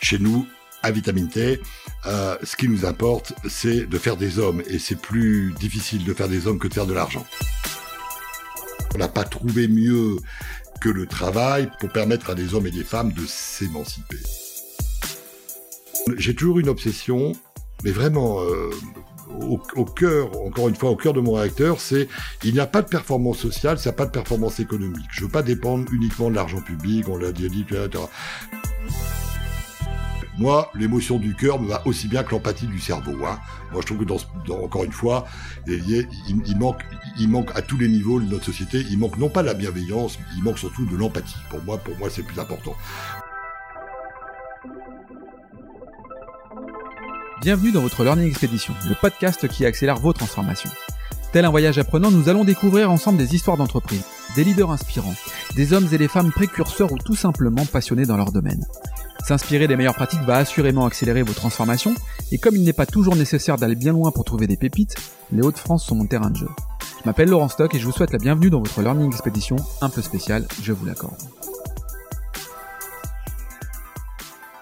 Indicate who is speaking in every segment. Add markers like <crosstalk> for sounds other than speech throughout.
Speaker 1: Chez nous, à Vitamine T, euh, ce qui nous importe, c'est de faire des hommes. Et c'est plus difficile de faire des hommes que de faire de l'argent. On n'a pas trouvé mieux que le travail pour permettre à des hommes et des femmes de s'émanciper. J'ai toujours une obsession, mais vraiment euh, au, cœur, encore une fois, au cœur de mon réacteur, c'est il n'y a pas de performance sociale, ça n'y a pas de performance économique. Je ne veux pas dépendre uniquement de l'argent public, on l'a dit. Moi, l'émotion du cœur me va aussi bien que l'empathie du cerveau. Hein. Moi, je trouve que, dans, encore une fois, il, il, manque, il manque à tous les niveaux de notre société. Il manque non pas de la bienveillance, il manque surtout de l'empathie. Pour moi, pour moi, c'est plus important.
Speaker 2: Bienvenue dans votre Learning Expedition, le podcast qui accélère vos transformations. Tel un voyage apprenant, nous allons découvrir ensemble des histoires d'entreprise, des leaders inspirants, des hommes et des femmes précurseurs ou tout simplement passionnés dans leur domaine. S'inspirer des meilleures pratiques va assurément accélérer vos transformations, et comme il n'est pas toujours nécessaire d'aller bien loin pour trouver des pépites, les Hauts-de-France sont mon terrain de jeu. Je m'appelle Laurent Stock et je vous souhaite la bienvenue dans votre Learning Expedition un peu spéciale, je vous l'accorde.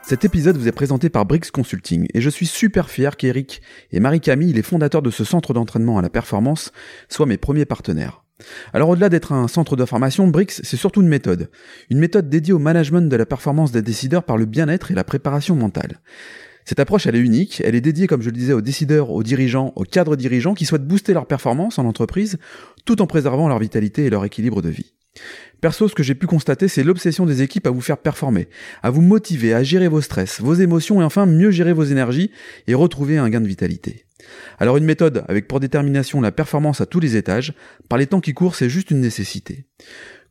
Speaker 2: Cet épisode vous est présenté par Brix Consulting et je suis super fier qu'Eric et Marie-Camille, les fondateurs de ce centre d'entraînement à la performance, soient mes premiers partenaires. Alors au-delà d'être un centre de formation, BRICS, c'est surtout une méthode. Une méthode dédiée au management de la performance des décideurs par le bien-être et la préparation mentale. Cette approche, elle est unique, elle est dédiée, comme je le disais, aux décideurs, aux dirigeants, aux cadres dirigeants qui souhaitent booster leur performance en entreprise tout en préservant leur vitalité et leur équilibre de vie. Perso, ce que j'ai pu constater, c'est l'obsession des équipes à vous faire performer, à vous motiver, à gérer vos stress, vos émotions et enfin mieux gérer vos énergies et retrouver un gain de vitalité. Alors une méthode avec pour détermination la performance à tous les étages, par les temps qui courent, c'est juste une nécessité.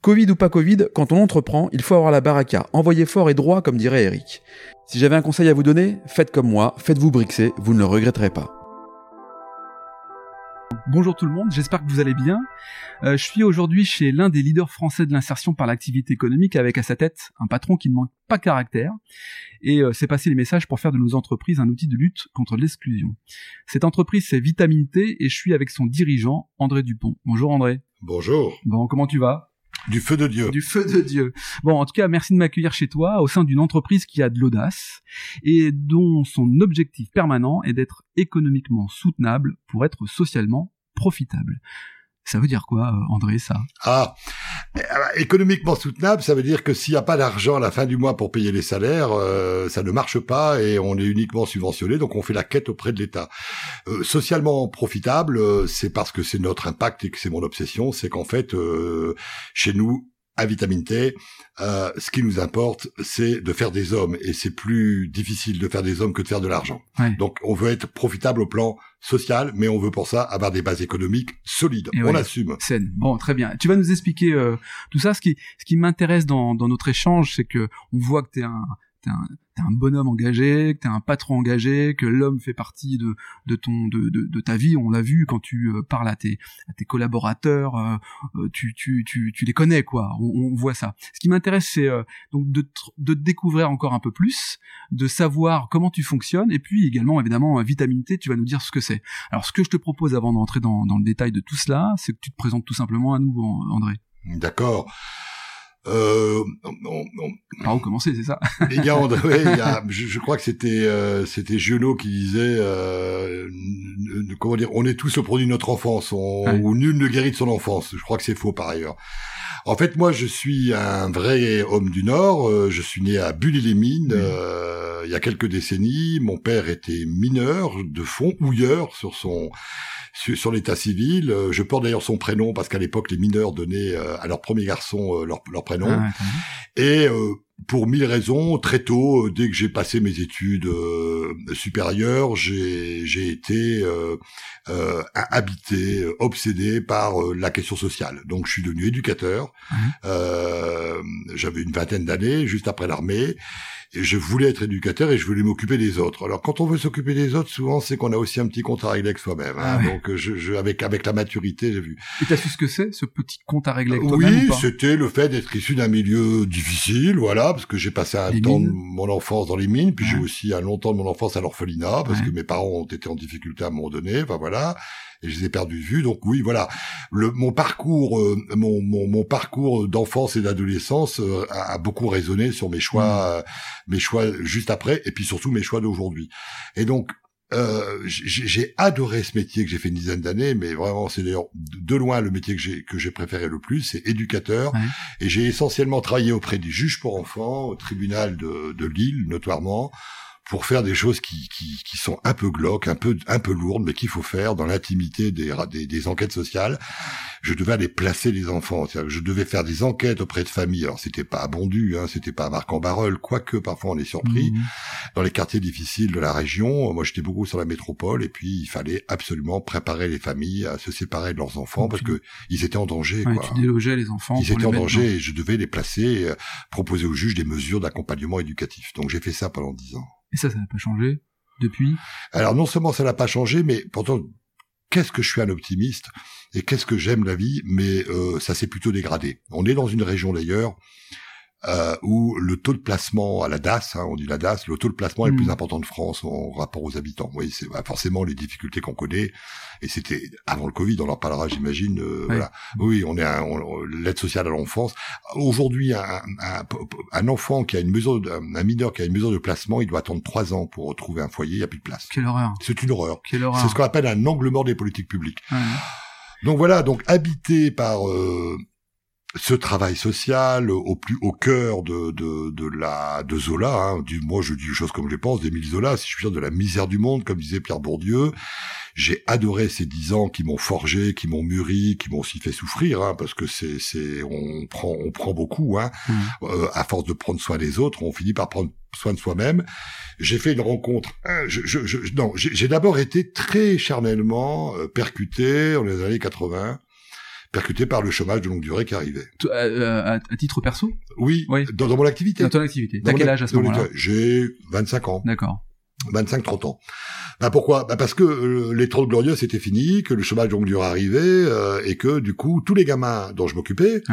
Speaker 2: Covid ou pas Covid, quand on entreprend, il faut avoir la baraka, envoyer fort et droit comme dirait Eric. Si j'avais un conseil à vous donner, faites comme moi, faites-vous brixer, vous ne le regretterez pas. Bonjour tout le monde, j'espère que vous allez bien. Euh, je suis aujourd'hui chez l'un des leaders français de l'insertion par l'activité économique avec à sa tête un patron qui ne manque pas caractère et euh, c'est passer les messages pour faire de nos entreprises un outil de lutte contre l'exclusion. Cette entreprise c'est Vitamine T et je suis avec son dirigeant André Dupont. Bonjour André.
Speaker 1: Bonjour.
Speaker 2: Bon, comment tu vas?
Speaker 1: Du feu de Dieu.
Speaker 2: Du feu de Dieu. Bon, en tout cas, merci de m'accueillir chez toi au sein d'une entreprise qui a de l'audace et dont son objectif permanent est d'être économiquement soutenable pour être socialement profitable. Ça veut dire quoi, euh, André, ça?
Speaker 1: Ah, économiquement soutenable, ça veut dire que s'il n'y a pas d'argent à la fin du mois pour payer les salaires, euh, ça ne marche pas et on est uniquement subventionné, donc on fait la quête auprès de l'État. Euh, socialement profitable, c'est parce que c'est notre impact et que c'est mon obsession, c'est qu'en fait, chez nous, à Vitamine T, euh, ce qui nous importe, c'est de faire des hommes. Et c'est plus difficile de faire des hommes que de faire de l'argent. Donc on veut être profitable au plan social, mais on veut pour ça avoir des bases économiques solides. on assume.
Speaker 2: Saine. Bon, très bien. Tu vas nous expliquer euh, tout ça. Ce qui, ce qui m'intéresse dans, dans notre échange, c'est que on voit que tu es un t'es un, bonhomme engagé, que t'es un patron engagé, que l'homme fait partie de, de ton de, de, ta vie. On l'a vu quand tu euh, parles à tes, à tes collaborateurs, euh, euh, tu, tu, tu, tu les connais quoi. On, on voit ça. Ce qui m'intéresse, c'est donc de, de te découvrir encore un peu plus, de savoir comment tu fonctionnes, et puis également évidemment vitamine T. Tu vas nous dire ce que c'est. Alors ce que je te propose avant d'entrer dans, dans le détail de tout cela, c'est que tu te présentes tout simplement à nous, André.
Speaker 1: D'accord. Euh,
Speaker 2: Par où commencer, c'est ça? <laughs>
Speaker 1: Il y a, je, je, crois que c'était euh, c'était Giono qui disait euh, comment dire, on est tous le produit de notre enfance, on, ou nul ne guérit de son enfance. Je crois que c'est faux par ailleurs. En fait, moi, je suis un vrai homme du Nord. Euh, je suis né à Bully-les-Mines euh, il y a quelques décennies. Mon père était mineur de fond, houilleur sur son sur, l'état civil. Euh, je porte d'ailleurs son prénom parce qu'à l'époque, les mineurs donnaient à leur premier garçon leur, leur, prénom. Ah, et pour mille raisons, très tôt, dès que j'ai passé mes études supérieures, j'ai été habité, obsédé par la question sociale. Donc, je suis devenu éducateur. J'avais une vingtaine d'années, juste après l'armée je voulais être éducateur et je voulais m'occuper des autres. Alors quand on veut s'occuper des autres, souvent c'est qu'on a aussi un petit compte à régler avec soi-même. Hein. Ah Donc je, je, avec avec la maturité, j'ai vu.
Speaker 2: Et as su ce que c'est, ce petit compte à régler avec
Speaker 1: toi-même Oui, c'était le fait d'être issu d'un milieu difficile, voilà, voilà, parce que j'ai passé un temps de mon enfance dans les mines, puis j'ai aussi un long temps de mon enfance à l'orphelinat, parce que mes parents ont été en difficulté à un moment donné, enfin voilà, et je les ai perdus de vue. Donc oui, voilà, le, mon parcours, euh, mon, mon, mon, parcours d'enfance et d'adolescence euh, a, beaucoup résonné sur mes choix, mmh. euh, mes choix juste après, et puis surtout mes choix d'aujourd'hui. Et donc euh, j'ai adoré ce métier que j'ai fait une dizaine d'années, mais vraiment c'est d'ailleurs de loin le métier que j'ai que j'ai préféré le plus, c'est éducateur. Et j'ai essentiellement travaillé auprès des juges pour enfants, au tribunal de, de Lille notoirement, pour faire des choses qui, qui, qui, sont un peu glauques, un peu un peu lourdes, mais qu'il faut faire dans l'intimité des, des, des, enquêtes sociales. Je devais aller placer les enfants, je devais faire des enquêtes auprès de familles. Alors c'était pas abondu, hein, c'était pas à marc en barreul, quoique parfois on est surpris mmh. dans les quartiers difficiles de la région. Moi j'étais beaucoup sur la métropole et puis il fallait absolument préparer les familles à se séparer de leurs enfants parce que ils étaient en danger.
Speaker 2: Ouais, Tu délogeais les enfants.
Speaker 1: Ils étaient en danger et je devais les placer, euh, proposer aux juges des mesures d'accompagnement éducatif. Donc j'ai fait ça pendant dix ans.
Speaker 2: Et ça, ça n'a pas changé depuis
Speaker 1: Alors non seulement ça n'a pas changé, mais pourtant, qu'est-ce que je suis un optimiste et qu'est-ce que j'aime la vie, mais euh, ça s'est plutôt dégradé. On est dans une région d'ailleurs euh, où le taux de placement à la DAS, hein, on dit la DAS, le taux de placement est le plus mm. important de France en rapport aux habitants. Oui, c'est bah, forcément les difficultés qu'on connaît, et c'était avant le Covid, on en parlera, j'imagine. Euh, voilà. Oui, on est l'aide sociale à l'enfance. Aujourd'hui, un, un, enfant qui a une mesure, un mineur qui a une mesure de placement, il doit attendre trois ans pour retrouver un foyer, il n'y a plus de place.
Speaker 2: Quelle horreur
Speaker 1: C'est une horreur.
Speaker 2: Quelle horreur.
Speaker 1: C'est ce qu'on appelle un angle mort des politiques publiques. Donc voilà, donc habité par euh, ce travail social au plus au cœur de de, de la de Zola hein, du, moi je dis les choses comme je les pense d'Émile Zola. Si je veux dire de la misère du monde comme disait Pierre Bourdieu j'ai adoré ces dix ans qui m'ont forgé qui m'ont mûri qui m'ont aussi fait souffrir hein, parce que c'est c'est on prend on prend beaucoup hein. Mmh. euh, à force de prendre soin des autres on finit par prendre soin de soi-même. J'ai fait une rencontre hein, je, je, je non j'ai d'abord été très charnellement euh, percuté dans les années 80 percuté par le chômage de longue durée qui arrivait.
Speaker 2: Euh, euh, à, titre perso?
Speaker 1: Oui, oui. Dans, mon activité.
Speaker 2: Dans ton activité. T'as quel âge à ce moment-là?
Speaker 1: J'ai 25 ans.
Speaker 2: D'accord.
Speaker 1: 25-30 ans. Bah pourquoi? Bah Parce que euh, les Trente Glorieux c'était fini, que le chômage de longue durée arrivait, et que du coup tous les gamins dont je m'occupais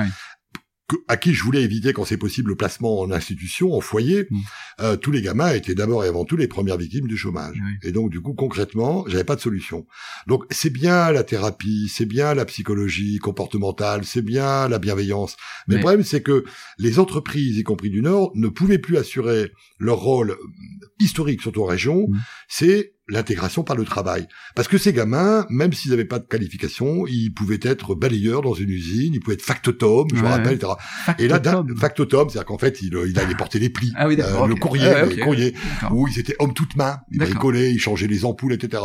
Speaker 1: à qui je voulais éviter, quand c'est possible, le placement en institution, en foyer, mm. euh, tous les gamins étaient d'abord et avant tout les premières victimes du chômage. Et donc, du coup, concrètement, j'avais pas de solution. Donc, c'est bien la thérapie, c'est bien la psychologie comportementale, c'est bien la bienveillance. Mais, le problème, c'est que les entreprises, y compris du Nord, ne pouvaient plus assurer leur rôle euh, historique, surtout en région. Mm. C'est l'intégration par le travail. Parce que ces gamins, même s'ils n'avaient pas de qualification, ils pouvaient être balayeurs dans une usine, ils pouvaient être factotum, je me rappelle, etc. Et là, factotum, c'est-à-dire qu'en fait, il, il allait porter les plis,
Speaker 2: ah oui, euh,
Speaker 1: le courrier, ah le courrier, où ils étaient hommes toutes mains, ils bricolaient, ils changeaient les ampoules, etc.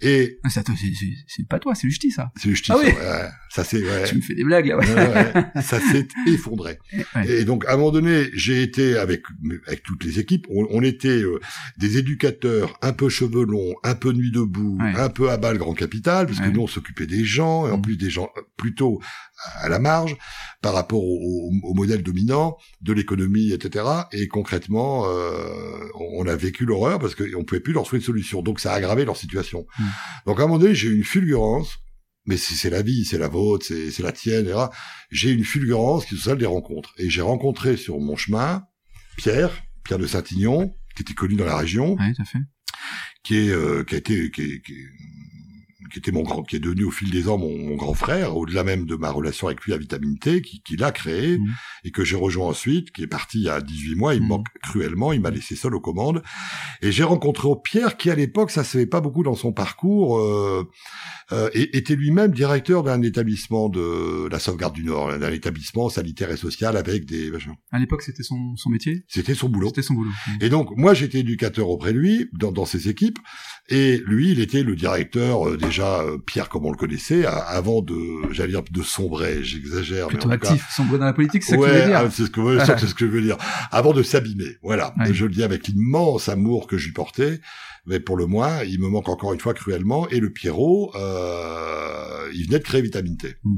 Speaker 1: Et
Speaker 2: ah, c'est pas toi, c'est justice ça.
Speaker 1: C'est justice. Ah oui. ouais. Ça c'est. Ouais.
Speaker 2: Tu me fais des blagues là.
Speaker 1: Ouais. ça s'est effondré. <laughs> Et donc à un moment donné, j'ai été avec avec toutes les équipes. On, on était euh, des éducateurs un peu chevelons, un peu nuit debout, un peu à bas le grand capital, parce que nous on s'occupait des gens et en mm. plus des gens euh, plutôt à la marge par rapport au, au, modèle dominant de l'économie, etc. Et concrètement, euh, on a vécu l'horreur parce qu'on pouvait plus leur trouver une solution. Donc ça a aggravé leur situation. Mm. Donc à un moment donné, j'ai eu une fulgurance mais c'est la vie, c'est la vôtre, c'est la tienne, etc. J'ai une fulgurance qui sont celle des rencontres. Et j'ai rencontré sur mon chemin Pierre, Pierre de Saint-Ignon, qui était connu dans la région,
Speaker 2: oui, tout à fait.
Speaker 1: Qui est euh, qui a été qui, qui, qui était mon grand, qui est devenu au fil des ans mon, grand frère, au-delà même de ma relation avec lui à Vitamine T, qui, qui l'a créé mmh. et que j'ai rejoint ensuite, qui est parti il y a 18 mois. Il me mmh. manque cruellement, il m'a laissé seul aux commandes. Et j'ai rencontré Pierre, qui à l'époque, ça se fait pas beaucoup dans son parcours, euh, euh, était lui-même directeur d'un établissement de la sauvegarde du Nord, d'un établissement sanitaire et social avec des.
Speaker 2: À l'époque, c'était son, son métier.
Speaker 1: C'était son boulot.
Speaker 2: C'était son boulot.
Speaker 1: Et donc, moi, j'étais éducateur auprès de lui dans, dans ses équipes, et lui, il était le directeur euh, déjà euh, Pierre comme on le connaissait avant de, j'allais dire de sombrer, j'exagère.
Speaker 2: Plutôt actif, sombrer dans la politique, c'est
Speaker 1: ouais,
Speaker 2: ce que je veux dire.
Speaker 1: Ah, c'est ce que, <laughs> c'est ce que je veux dire. Avant de s'abîmer, voilà. Je le dis avec l'immense amour que j'y portais mais pour le moins, il me manque encore une fois cruellement. Et le Pierrot, euh, il venait de créer Vitamine T. Mm.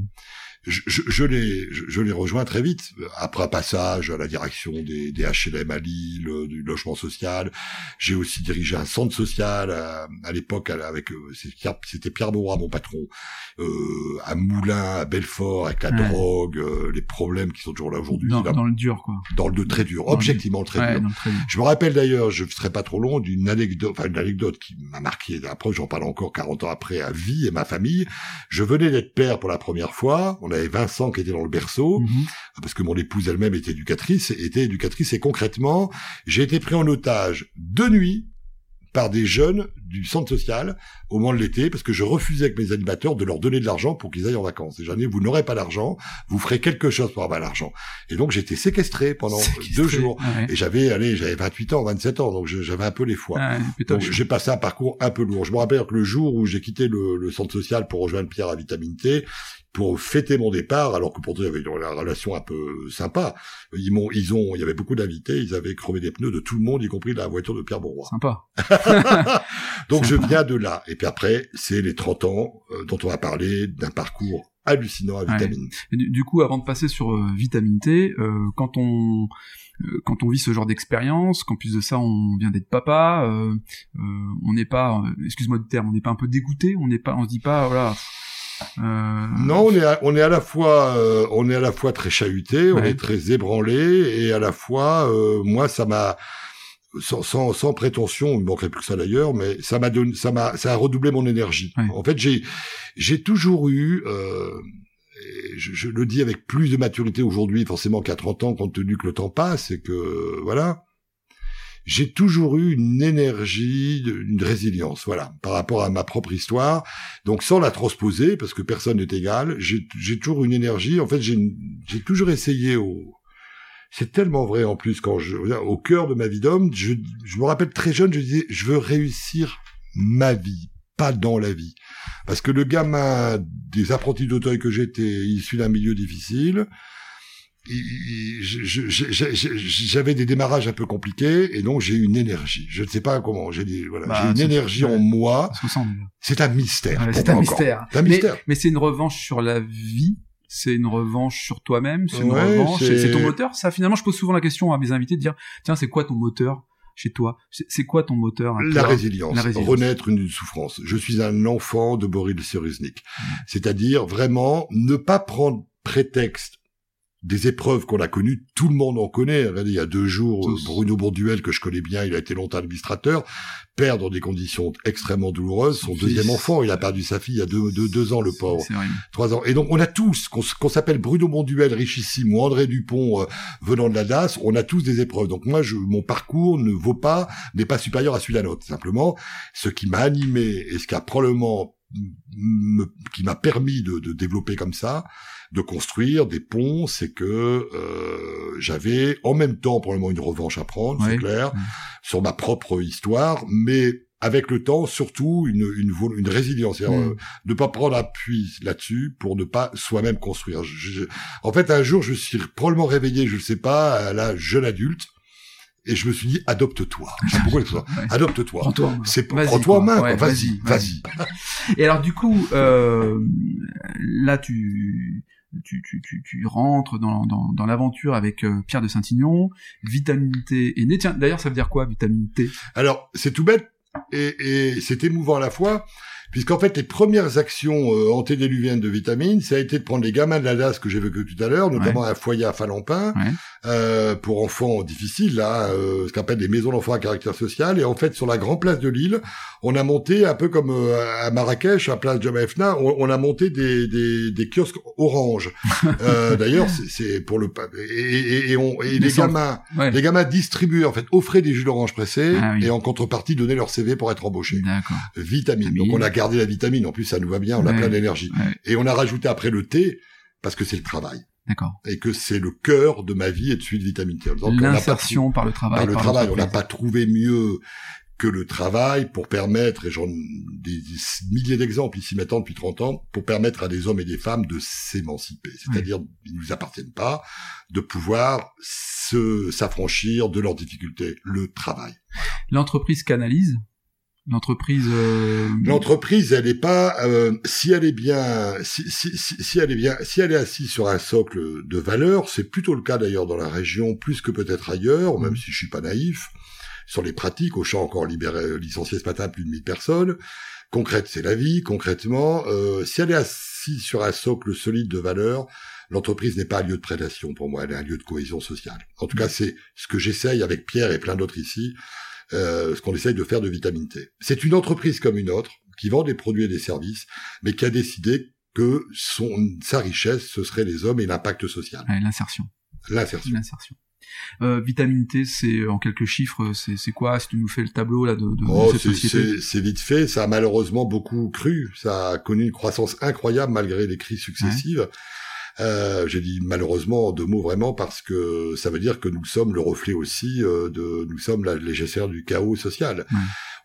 Speaker 1: Je, je, je l'ai rejoint très vite. Après un passage à la direction des, des HLM à Lille du logement social j'ai aussi dirigé un centre social à, à l'époque avec euh, c'était Pierre Beauroy mon patron euh, à Moulins à Belfort avec la drogue euh, les problèmes qui sont toujours là aujourd'hui
Speaker 2: dans, dans, le dur quoi.
Speaker 1: Dans le très dur objectivement le, très, dur. très dur. Je me rappelle d'ailleurs je ne serai pas trop long d'une anecdote enfin une anecdote qui m'a marqué après j'en parle encore 40 ans après à vie et ma famille. Je venais d'être père pour la première fois on avait Vincent qui était dans le berceau, mhm. parce que mon épouse elle-même était éducatrice, était éducatrice, et concrètement, j'ai été pris en otage de nuit par des jeunes du centre social au moment de l'été, parce que je refusais avec mes animateurs de leur donner de l'argent pour qu'ils aillent en vacances. Et j'en ai, vous n'aurez pas d'argent, vous ferez quelque chose pour avoir l'argent. Et donc j'étais séquestré pendant deux jours. Et j'avais, allez, j'avais 28 ans, 27 ans, donc j'avais un peu les foies. Donc j'ai passé un parcours un peu lourd. Je me rappelle que le jour où j'ai quitté le, le centre social pour rejoindre Pierre à Vitamine T, pour fêter mon départ, alors que pourtant il y avait une relation un peu sympa. Ils m'ont, ils ont, il y avait beaucoup d'invités, ils avaient crevé des pneus de tout le monde, y compris la voiture de Pierre Bourrois.
Speaker 2: Sympa. <laughs>
Speaker 1: Donc je viens de là. Et puis après, c'est les 30 ans euh, dont on va parler d'un parcours hallucinant à Vitamine.
Speaker 2: Du, coup, avant de passer sur euh, Vitamine T, euh, quand on quand on vit ce genre d'expérience, qu'en plus de ça on vient d'être papa, on n'est pas, excuse-moi du terme, on n'est pas un peu dégoûté, on n'est pas, on se dit pas voilà
Speaker 1: non, on est à, on est à la fois euh, on est à la fois très chahuté, on est très ébranlé et à la fois euh, moi ça m'a sans, sans, sans, prétention, il manquerait plus que ça d'ailleurs, mais ça m'a donné ça m'a ça a redoublé mon énergie. En fait, j'ai j'ai toujours eu je, je, le dis avec plus de maturité aujourd'hui, forcément qu'à 30 ans, compte tenu que le temps passe et que voilà, j'ai toujours eu une énergie, une résilience, voilà, par rapport à ma propre histoire. Donc sans la transposer, parce que personne n'est égal, j'ai toujours une énergie. En fait, j'ai toujours essayé au, c'est tellement vrai en plus quand je au cœur de ma vie d'homme, je, je me rappelle très jeune, je disais je veux réussir ma vie, pas dans la vie. Parce que le gamin des apprentis d'auteuil que j'étais, issu d'un milieu difficile, j'avais des démarrages un peu compliqués et donc j'ai une énergie. Je ne sais pas comment. J'ai voilà, bah, une énergie en moi. C'est un mystère.
Speaker 2: c'est un mystère. Un mystère. Mais, c'est une revanche sur la vie. C'est une revanche sur toi-même. C'est une revanche. C'est ton moteur. Ça, finalement, je pose souvent la question à mes invités de dire, tiens, c'est quoi ton moteur chez toi? C'est quoi ton moteur
Speaker 1: la résilience, la résilience, renaître une souffrance. Je suis un enfant de Boris Cyrusnik. Mmh. C'est-à-dire vraiment ne pas prendre prétexte des épreuves qu'on a connues, tout le monde en connaît. il y a deux jours, Bruno Bourduel, que je connais bien, il a été longtemps administrateur, perd dans des conditions extrêmement douloureuses son deuxième enfant. Il a perdu sa fille il y a deux, deux, ans, le pauvre. Trois ans. Et donc, on a tous, qu'on s'appelle Bruno Bonduel, richissime, ou André Dupont, euh, venant de la DAS, on a tous des épreuves. Donc moi, je, mon parcours ne vaut pas, n'est pas supérieur à celui d'un autre. Simplement, ce qui m'a animé et ce qui a probablement qui m'a permis de, de développer comme ça, de construire des ponts, c'est que euh, j'avais en même temps probablement une revanche à prendre, c'est clair, sur ma propre histoire, mais avec le temps, surtout une, une, une résilience, cest mm. euh, pas prendre appui là-dessus pour ne pas soi-même construire. en fait, un jour, je suis probablement réveillé, je ne sais pas, à la jeune adulte, et je me suis dit adopte-toi. <laughs> Adopte-toi.
Speaker 2: Prends-toi.
Speaker 1: C'est prends-toi en main. vas-y, vas-y.
Speaker 2: et alors du coup, euh, là tu tu, tu, tu, tu rentres dans, dans, dans l'aventure avec euh, Pierre de Saint-Ignon, vitamine T est né. Tiens, d'ailleurs, ça veut dire quoi, vitamine T?
Speaker 1: Alors, c'est tout bête et, et c'est émouvant à la fois puisqu'en fait les premières actions euh, antédiluviennes de vitamines, ça a été de prendre les gamins de la DAS que j'évoquais tout à l'heure, notamment un foyer à Falampin, euh, pour enfants difficiles, là, euh, ce qu'on appelle des maisons d'enfants à caractère social, et en fait sur la grande place de Lille, on a monté un peu comme euh, à Marrakech, à place de on, on, a monté des, des, des kiosques orange. <laughs> euh, D'ailleurs, c'est pour le et, et, et, on, et les gamins, les gamins distribuaient en fait offraient des jus d'orange pressés ah et en contrepartie donnaient leur CV pour être embauchés. Vitamine. Donc on a garder la vitamine. En plus, ça nous va bien, on a plein d'énergie. Et on a rajouté après le thé parce que c'est le travail.
Speaker 2: D'accord.
Speaker 1: Et que c'est le cœur de ma vie et de suite vitamine T.
Speaker 2: L'insertion par le travail.
Speaker 1: Par le travail. On n'a pas trouvé mieux que le travail pour permettre, et j'en des, milliers d'exemples ici maintenant depuis 30 ans, pour permettre à des hommes et des femmes de s'émanciper. C'est-à-dire, ils ne nous appartiennent pas, de pouvoir se, s'affranchir de leurs difficultés, le travail.
Speaker 2: L'entreprise canalise L'entreprise. Euh,
Speaker 1: L'entreprise, elle n'est pas. Euh, si elle est bien, si, si, si, elle est bien, si elle est assise sur un socle de valeur, c'est plutôt le cas d'ailleurs dans la région, plus que peut-être ailleurs, même si je suis pas naïf. Sur les pratiques, au champ encore libéré, licencié ce matin plus de 1000 personnes. Concrète, c'est la vie. Concrètement, euh, si elle est assise sur un socle solide de valeur, l'entreprise n'est pas un lieu de prédation pour moi, elle est un lieu de cohésion sociale. En tout cas, c'est ce que j'essaye avec Pierre et plein d'autres ici euh, ce qu'on essaye de faire de Vitamine T. C'est une entreprise comme une autre qui vend des produits et des services, mais qui a décidé que son, sa richesse, ce serait les hommes et l'impact social.
Speaker 2: l'insertion.
Speaker 1: L'insertion.
Speaker 2: L'insertion. Euh, vitamine T, c'est en quelques chiffres, c'est quoi? Si tu nous fais le tableau là de, de, oh, cette société
Speaker 1: C'est vite fait. Ça a malheureusement beaucoup cru. Ça a connu une croissance incroyable malgré les crises successives. Euh, J'ai dit malheureusement deux mots vraiment parce que ça veut dire que nous sommes le reflet aussi euh, de, nous sommes la, gestionnaires du chaos social.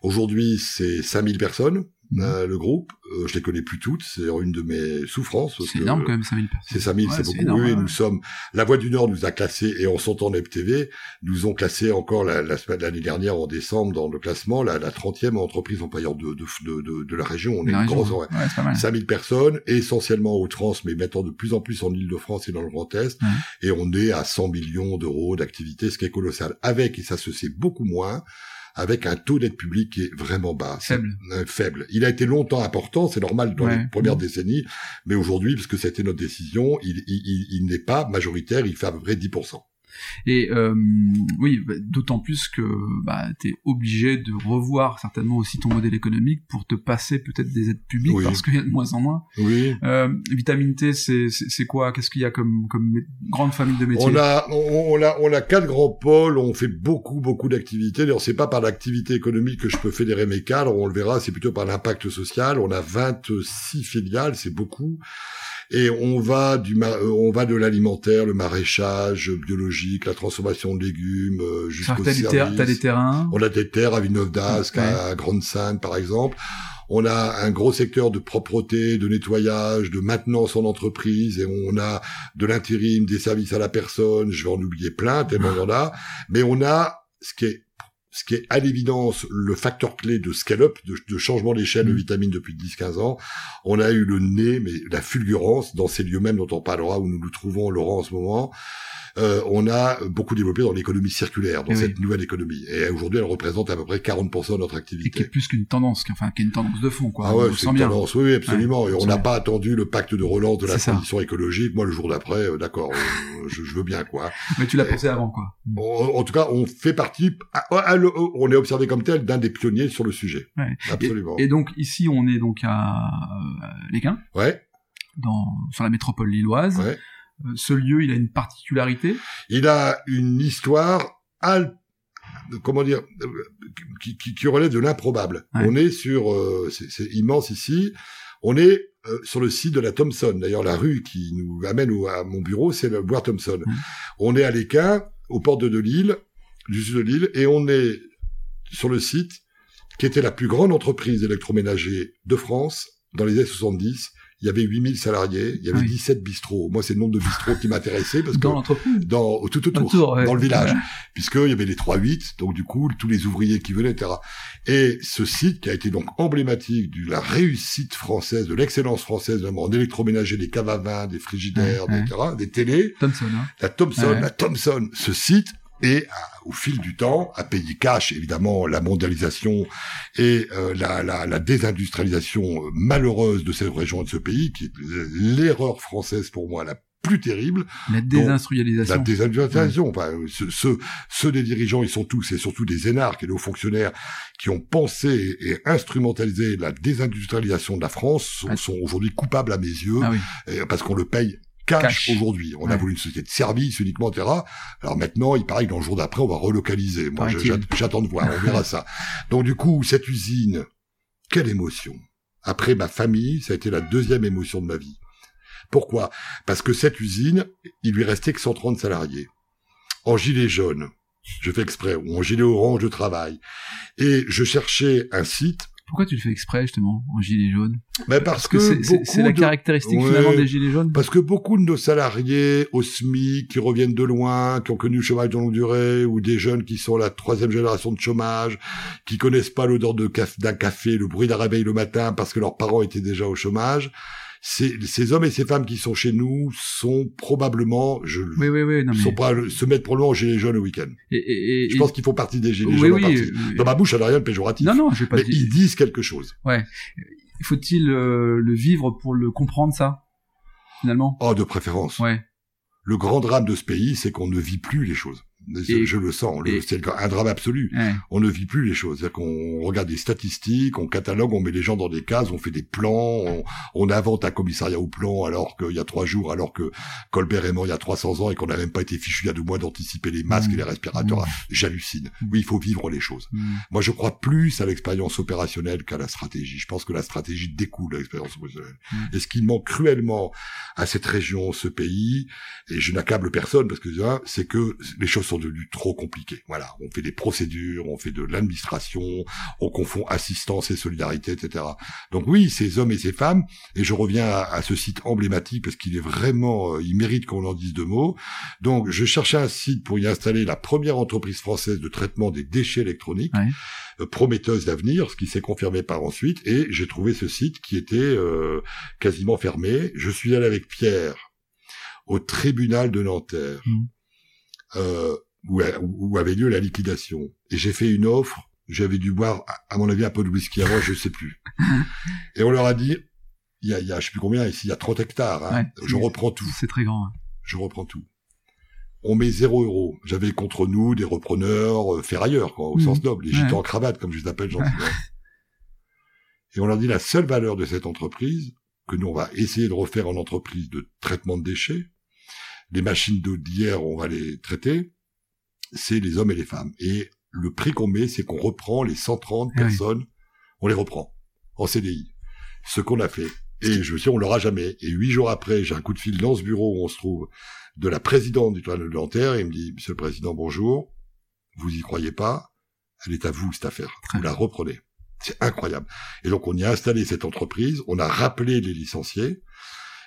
Speaker 1: Aujourd'hui, c'est 5000 personnes. Mhm. Euh, le groupe, euh, je les connais plus toutes, c'est une de mes souffrances.
Speaker 2: C'est énorme quand même, 5000 personnes.
Speaker 1: C'est 5000, c'est beaucoup. oui, nous sommes, la Voix du Nord nous a classé, et on s'entend en TV, nous ont classé encore la, la semaine l'année dernière en décembre dans le classement, la, la 30e entreprise employeur de, de, de, de, la région. On est une grosse, ouais. 5000 personnes, essentiellement au trans, mais maintenant de plus en plus en Ile-de-France et dans le Grand Est, et on est à 100 millions d'euros d'activité, ce qui est colossal. Avec, et ça se sait beaucoup moins, avec un taux d'aide publique qui est vraiment bas.
Speaker 2: Faible.
Speaker 1: Euh, faible. Il a été longtemps important, c'est normal dans les premières décennies, mais aujourd'hui, parce que c'était notre décision, il, il, il n'est pas majoritaire, il fait à peu près 10%.
Speaker 2: Et euh, oui, bah, d'autant plus que bah, tu es obligé de revoir certainement aussi ton modèle économique pour te passer peut-être des aides publiques parce qu'il y a de moins en moins.
Speaker 1: Oui.
Speaker 2: Euh, vitamine T, c'est quoi? Qu'est-ce qu'il y a comme, comme grande famille de métiers?
Speaker 1: On a on, a on a quatre grands pôles. On fait beaucoup beaucoup d'activités. D'ailleurs, c'est pas par l'activité économique que je peux fédérer mes cadres. On le verra, c'est plutôt par l'impact social. On a 26 filiales, c'est beaucoup et on va du euh, on va de l'alimentaire, le maraîchage biologique, la transformation de légumes euh, jusqu'au service.
Speaker 2: T'as des terrains?
Speaker 1: On a des terres à Villeneuve d'Ascq, à Grande-Sainte par exemple. On a un gros secteur de propreté, de nettoyage, de maintenance en entreprise, et on a de l'intérim, des services à la personne. Je vais en oublier plein, tellement il y en a. Mais on a ce qui est ce qui est à l'évidence le facteur clé de scale-up, de, changement d'échelle de mm. vitamine depuis 10-15 ans. On a eu le nez, mais la fulgurance dans ces lieux mêmes dont on parlera, où nous nous trouvons, Laurent, en ce moment, euh, on a beaucoup développé dans l'économie circulaire, dans eh cette nouvelle économie. Et aujourd'hui, elle représente à peu près 40% de notre activité.
Speaker 2: Et qui est plus qu'une tendance, enfin, qui est une tendance de fond, quoi.
Speaker 1: Ah ouais, c'est une tendance, oui, absolument. et on n'a pas attendu le pacte de relance de la transition écologique. Moi, le jour d'après, euh, d'accord, euh, je, veux bien, quoi. <laughs>
Speaker 2: Mais tu l'as pensé avant, quoi.
Speaker 1: En, tout cas, on fait partie, on est observé comme tel d'un des pionniers sur le sujet. Absolument.
Speaker 2: Et, donc, ici, on est donc à, Léquin.
Speaker 1: Ouais.
Speaker 2: Dans, sur la métropole lilloise.
Speaker 1: Ouais.
Speaker 2: Euh, ce lieu, il a une particularité
Speaker 1: Il a une histoire al comment dire euh, qui, qui, qui relève de l'improbable. On est sur euh, c'est immense ici. On est sur le site de la Thomson. D'ailleurs, la rue qui nous amène à mon bureau, c'est le bois Thomson. On est à l'Équin, aux portes de Lille, du sud de Lille, et on est sur le site qui était la plus grande entreprise d'électroménager de France dans les années 70 il y avait 8000 salariés, il y avait 17 bistrots. Moi, c'est le nombre de bistrots qui m'intéressait parce
Speaker 2: dans
Speaker 1: que
Speaker 2: l'entreprise,
Speaker 1: dans tout autour, dans le village, puisqu'il y avait les 3-8, donc du coup tous les ouvriers qui venaient, etc. Et ce site qui a été donc emblématique de la réussite française, de l'excellence française, notamment en électroménager, des caves à vin, des frigidaires, etc., des télés,
Speaker 2: Thomson, hein.
Speaker 1: la Thomson, la Thomson, ce site et au fil du temps, à payer cash, évidemment, la mondialisation et euh, la, la, la, désindustrialisation euh, malheureuse de cette région et de ce pays, qui est l'erreur française pour moi la plus terrible.
Speaker 2: La désindustrialisation.
Speaker 1: La désindustrialisation. Enfin, ceux, ceux, des dirigeants, ils sont tous, et surtout des énarques et des hauts fonctionnaires qui ont pensé et instrumentalisé la désindustrialisation de la France, sont, sont aujourd'hui coupables à mes yeux, ah parce qu'on le paye cash, aujourd'hui. On a voulu une société de service uniquement, etc. Alors maintenant, il paraît que dans le jour d'après, on va relocaliser. Moi, j'attends de voir, on verra ça. <laughs> Donc du coup, cette usine, quelle émotion. Après ma famille, ça a été la deuxième émotion de ma vie. Pourquoi? Parce que cette usine, il lui restait que 130 salariés. En gilet jaune, je fais exprès, ou en gilet orange de travail. Et je cherchais un site
Speaker 2: Pourquoi tu le fais exprès justement en gilet jaune?
Speaker 1: Ben parce, que,
Speaker 2: c'est la caractéristique finalement des gilets jaunes.
Speaker 1: Parce que beaucoup de nos salariés au SMIC qui reviennent de loin, qui ont connu le chômage de longue durée, ou des jeunes qui sont la troisième génération de chômage, qui connaissent pas l'odeur d'un café, le bruit d'un réveil le matin parce que leurs parents étaient déjà au chômage ces, hommes et ces femmes qui sont chez nous sont probablement, je,
Speaker 2: oui, oui, oui, non,
Speaker 1: sont pas se mettre probablement aux gilets jaunes le week-end. Et, je pense qu'ils font partie des gilets jaunes. Oui, Dans ma bouche, elle n'a rien de péjoratif.
Speaker 2: Non, non, j'ai pas
Speaker 1: mais ils disent quelque chose.
Speaker 2: Ouais. Faut-il euh, le vivre pour le comprendre ça, finalement?
Speaker 1: Oh, de préférence.
Speaker 2: Ouais.
Speaker 1: Le grand drame de ce pays, c'est qu'on ne vit plus les choses je le sens, c'est un drame absolu. On ne vit plus les choses. cest qu'on regarde des statistiques, on catalogue, on met les gens dans des cases, on fait des plans, on, invente un commissariat au plan alors qu'il y a trois jours, alors que Colbert est mort il y a 300 ans et qu'on n'a même pas été fichu il y a deux mois d'anticiper les masques et les respirateurs. J'hallucine. Oui, il faut vivre les choses. Moi, je crois plus à l'expérience opérationnelle qu'à la stratégie. Je pense que la stratégie découle de l'expérience opérationnelle. Et ce qui manque cruellement à cette région, ce pays, et je n'accable personne parce que c'est que les choses sont devenus trop compliqués. Voilà, on fait des procédures, on fait de l'administration, on confond assistance et solidarité, etc. Donc oui, ces hommes et ces femmes, et je reviens à, ce site emblématique parce qu'il est vraiment, euh, il mérite qu'on en dise deux mots. Donc je cherchais un site pour y installer la première entreprise française de traitement des déchets électroniques. Euh, prometteuse d'avenir, ce qui s'est confirmé par ensuite, et j'ai trouvé ce site qui était euh, quasiment fermé. Je suis allé avec Pierre au tribunal de Nanterre. Mmh. Euh, où, avait lieu la liquidation. Et j'ai fait une offre. J'avais dû boire, à mon avis, un peu de whisky avant, je sais plus. <laughs> Et on leur a dit, il y a, il y a je sais plus combien ici, il y a 30 hectares. Hein. je reprends tout.
Speaker 2: C'est très grand. Hein.
Speaker 1: Je reprends tout. On met zéro euro. J'avais contre nous des repreneurs euh, ferrailleurs, quoi, au sens mmh. noble, les gitans en cravate, comme je les appelle gentiment. Et on leur dit la seule valeur de cette entreprise, que nous on va essayer de refaire en entreprise de traitement de déchets, les machines d'hier, on va les traiter, c'est les hommes et les femmes. Et le prix qu'on met, c'est qu'on reprend les 130 ah personnes, on les reprend en CDI. Ce qu'on a fait. Et je sais, on l'aura jamais. Et huit jours après, j'ai un coup de fil dans ce bureau où on se trouve de la présidente du tribunal de Nanterre. Et il me dit, Monsieur le Président, bonjour. Vous y croyez pas? Elle est à vous, cette affaire. Vous la reprenez. C'est incroyable. Et donc, on y a installé cette entreprise. On a rappelé les licenciés.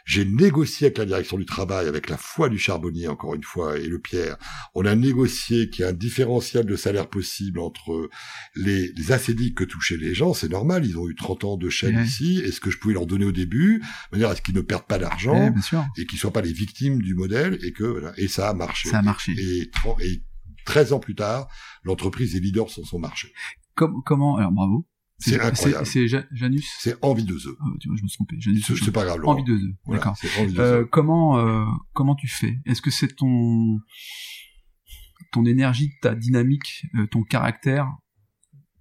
Speaker 1: J'ai négocié avec la direction du travail, avec la foi du charbonnier, encore une fois, et le Pierre. On a négocié qu'il y ait un différentiel de salaire possible entre les, les que touchaient les gens. C'est normal, ils ont eu 30 ans de chaîne ici. Est-ce que je pouvais leur donner au début, de manière à ce qu'ils ne perdent pas d'argent et qu'ils soient pas les victimes du modèle et que et ça a marché.
Speaker 2: Ça a marché.
Speaker 1: Et, et, 13 ans plus tard, l'entreprise est leader sur son marché.
Speaker 2: comment alors bravo.
Speaker 1: C'est incroyable.
Speaker 2: C'est Janus.
Speaker 1: C'est envie de œufs.
Speaker 2: Ah, tu vois, je me suis trompé. Janus.
Speaker 1: C'est pas grave.
Speaker 2: Envie de œufs. D'accord. Euh, comment euh, comment tu fais? Est-ce que c'est ton ton énergie, ta dynamique, euh, ton caractère?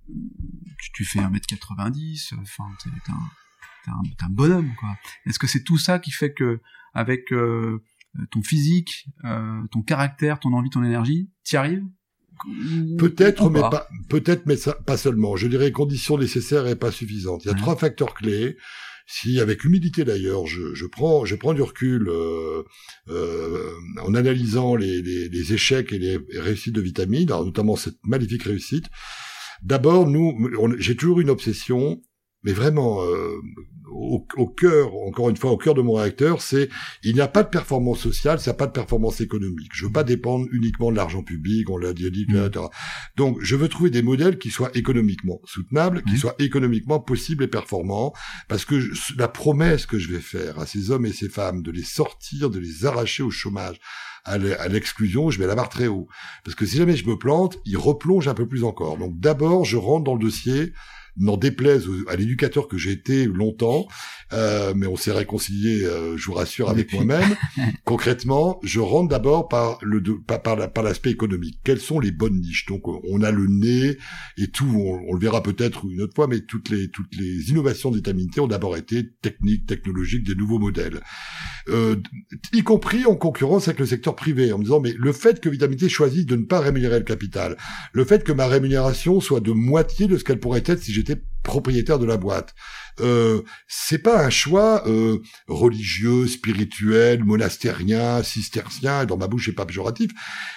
Speaker 2: Tu, tu fais 1m90, enfin t'es un, un, un, bonhomme quoi. Est-ce que c'est tout ça qui fait que avec euh, ton physique, euh, ton caractère, ton envie, ton énergie, t'y arrives?
Speaker 1: Peut-être, mais pas, peut-être, mais pas seulement. Je dirais conditions nécessaires et pas suffisantes. Il y a trois facteurs clés. Si, avec humilité d'ailleurs, je, je, prends, je prends du recul euh, euh, en analysant les, les, les, échecs et les réussites de vitamines, notamment cette magnifique réussite. D'abord, nous, j'ai toujours une obsession mais vraiment euh, au, au, cœur, encore une fois, au cœur de mon réacteur, c'est il n'y a pas de performance sociale, ça n'a pas de performance économique. Je veux pas dépendre uniquement de l'argent public, on l'a dit, etc. Mm. Donc, je veux trouver des modèles qui soient économiquement soutenables, qui mm. soient économiquement possibles et performants, parce que la promesse que je vais faire à ces hommes et ces femmes de les sortir, de les arracher au chômage, à l'exclusion, je vais la barre très haut. Parce que si jamais je me plante, ils replongent un peu plus encore. Donc d'abord, je rentre dans le dossier n'en déplaise à l'éducateur que j'ai été longtemps, euh, mais on s'est réconcilié, euh, je vous rassure, avec moi-même. <laughs> Concrètement, je rentre d'abord par le par, par l'aspect économique. Quelles sont les bonnes niches? Donc, on a le nez et tout. On, le verra peut-être une autre fois, mais toutes les toutes les innovations d'État-Minté ont d'abord été techniques, technologiques, des nouveaux modèles, euh, y compris en concurrence avec le secteur privé, en me disant mais le fait que Vitamité choisisse de ne pas rémunérer le capital, le fait que ma rémunération soit de moitié de ce qu'elle pourrait être si j'étais propriétaire de la boîte. Euh, c'est pas un choix euh, religieux, spirituel, monastérien, cistercien. Dans ma bouche, c'est pas péjoratif.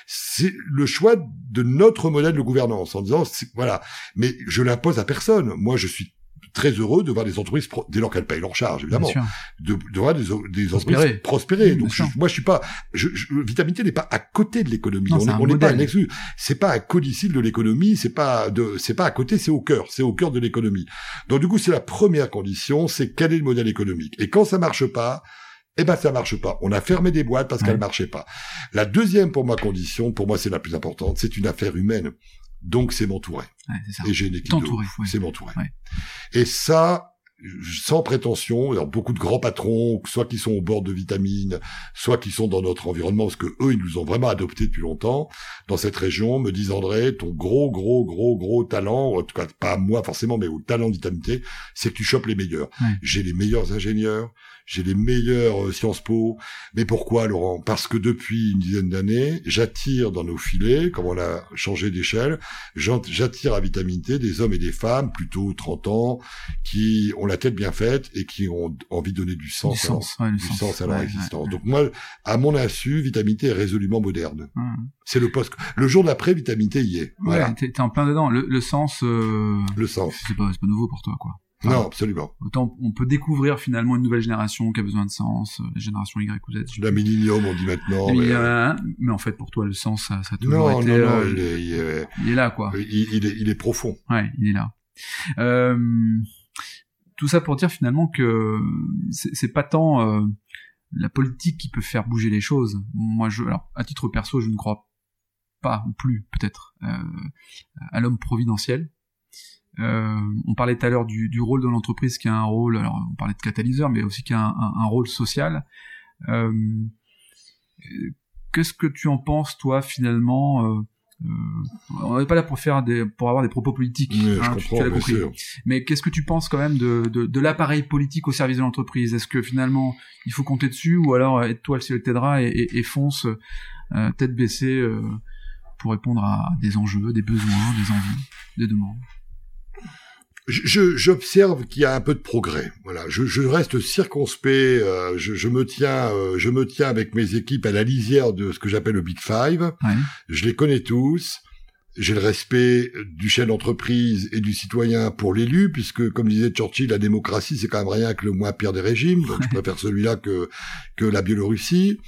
Speaker 1: C'est le choix de notre modèle de gouvernance en disant voilà. Mais je l'impose à personne. Moi, je suis très heureux de voir des entreprises, dès lors qu'elles payent leurs charges, évidemment, de, de, voir des, des entreprises prospérer. Donc, moi, je suis pas, je, je, Vitamité n'est pas à côté de l'économie. On n'est pas un exclu. C'est pas un codicile de l'économie. C'est pas de, c'est pas à côté, c'est au cœur. C'est au cœur de l'économie. Donc, du coup, c'est la première condition, c'est quel est le modèle économique. Et quand ça marche pas, eh ben ça marche pas. On a fermé des boîtes parce qu'elles marchaient pas. La deuxième pour ma condition, pour moi c'est la plus importante, c'est une affaire humaine. Donc c'est m'entourer. Et j'ai une équipe de C'est m'entourer. Et ça, sans prétention, alors beaucoup de grands patrons, soit qui sont au bord de vitamines, soit qui sont dans notre environnement, parce que eux, ils nous ont vraiment adoptés depuis longtemps, dans cette région, me disent André, ton gros, gros, gros, gros talent, en tout cas pas moi forcément, mais au talent de vitamité, c'est que tu chopes les meilleurs. J'ai les meilleurs ingénieurs, j'ai les meilleurs euh, Sciences Po. Mais pourquoi, Laurent? Parce que depuis une dizaine d'années, j'attire dans nos filets, comme on a changé d'échelle, j'attire à Vitamine T des hommes et des femmes, plutôt 30 ans, qui ont la tête bien faite et qui ont envie de donner du sens, à, du sens, à leur existence. Donc moi, à mon insu, Vitamine T est résolument moderne. C'est le poste. Le jour d'après, Vitamine T y est.
Speaker 2: Voilà. Ouais, t'es en plein dedans. Le, sens. Euh...
Speaker 1: Le sens.
Speaker 2: C'est pas, pas nouveau pour toi, quoi
Speaker 1: non, absolument.
Speaker 2: Autant on peut découvrir finalement une nouvelle génération qui a besoin de sens, euh, la génération Y ou Z.
Speaker 1: La millénium, on dit maintenant.
Speaker 2: Mais, euh, mais, en fait, pour toi, le sens, ça, ça a toujours non, été... Non, non,
Speaker 1: euh, il, est, il, est,
Speaker 2: il, est, là, quoi.
Speaker 1: Il, est, il est profond.
Speaker 2: Ouais, il est là. Euh, tout ça pour dire finalement que c'est pas tant euh, la politique qui peut faire bouger les choses. Moi, je, alors, à titre perso, je ne crois pas, ou plus peut-être, à l'homme providentiel euh, on parlait tout à l'heure du, rôle de l'entreprise qui a un rôle, alors on parlait de catalyseur, mais aussi qui a un, rôle social. Euh, qu'est-ce que tu en penses, toi, finalement euh, on n'est pas là pour faire des, pour avoir des propos politiques,
Speaker 1: hein, tu, compris.
Speaker 2: Mais qu'est-ce que tu penses quand même de, de, l'appareil politique au service de l'entreprise? Est-ce que finalement il faut compter dessus, ou alors aide-toi le ciel t'aidera et, et, fonce tête baissée pour répondre à des enjeux, des besoins, des envies, des demandes?
Speaker 1: J'observe qu'il y a un peu de progrès. Voilà, je, je reste circonspect. Euh, je, je, me tiens, euh, je me tiens avec mes équipes à la lisière de ce que j'appelle le Big Five. Je les connais tous. J'ai le respect du chef d'entreprise et du citoyen pour l'élu, puisque, comme disait Churchill, la démocratie, c'est quand même rien que le moins pire des régimes. Donc, je préfère celui-là que que la Biélorussie.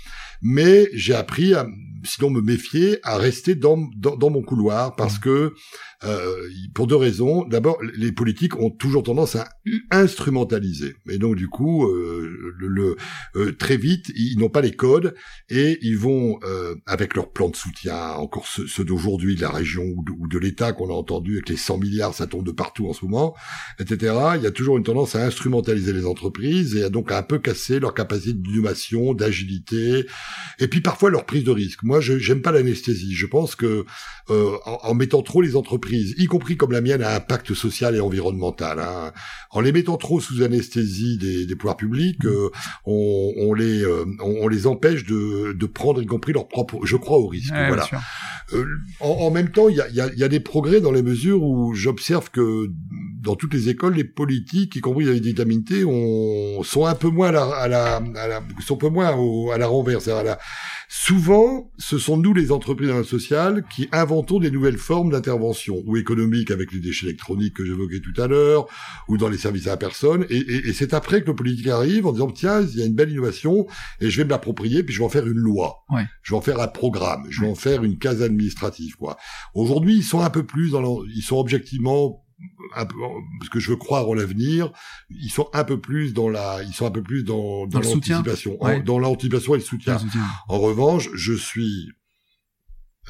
Speaker 1: Mais j'ai appris à, sinon me méfier, à rester dans dans, dans mon couloir, parce que euh, pour deux raisons. D'abord, les politiques ont toujours tendance à instrumentaliser. Et donc, du coup, euh, le, euh, très vite, ils n'ont pas les codes et ils vont, avec leur plan de soutien, encore ceux, d'aujourd'hui, de la région ou de, l'État qu'on a entendu, avec les 100 milliards, ça tombe de partout en ce moment, etc. Il y a toujours une tendance à instrumentaliser les entreprises et à donc à un peu casser leur capacité d'innovation, d'agilité, et puis parfois leur prise de risque. Moi, je j'aime pas l'anesthésie. Je pense que en mettant trop les entreprises y compris comme la mienne, a un pacte social et environnemental. Hein. En les mettant trop sous anesthésie des, des pouvoirs publics, euh, on, on, les euh, on, les empêche de, de prendre y compris leur propre, je crois, au risque. voilà. Euh, en, en, même temps, il y a, y, a, y a, des progrès dans les mesures où j'observe que dans toutes les écoles, les politiques, y compris les vitamines T, on, sont un peu moins à la, à la, à la sont un peu moins à la renverse, à la Souvent, ce sont nous, les entreprises sociales, qui inventons des nouvelles formes d'intervention, ou économiques avec les déchets électroniques que j'évoquais tout à l'heure, ou dans les services à la personne, et, et, et c'est après que le politique arrive en disant, tiens, il y a une belle innovation, et je vais me l'approprier, puis je vais en faire une loi. Ouais. Je vais en faire un programme, je vais en faire une case administrative, quoi. Aujourd'hui, ils sont un peu plus dans ils sont objectivement un peu, parce que je veux croire en l'avenir, ils sont un peu plus dans la, ils sont un peu plus dans, dans, l'anticipation, dans l'anticipation et le soutien. En revanche, je suis,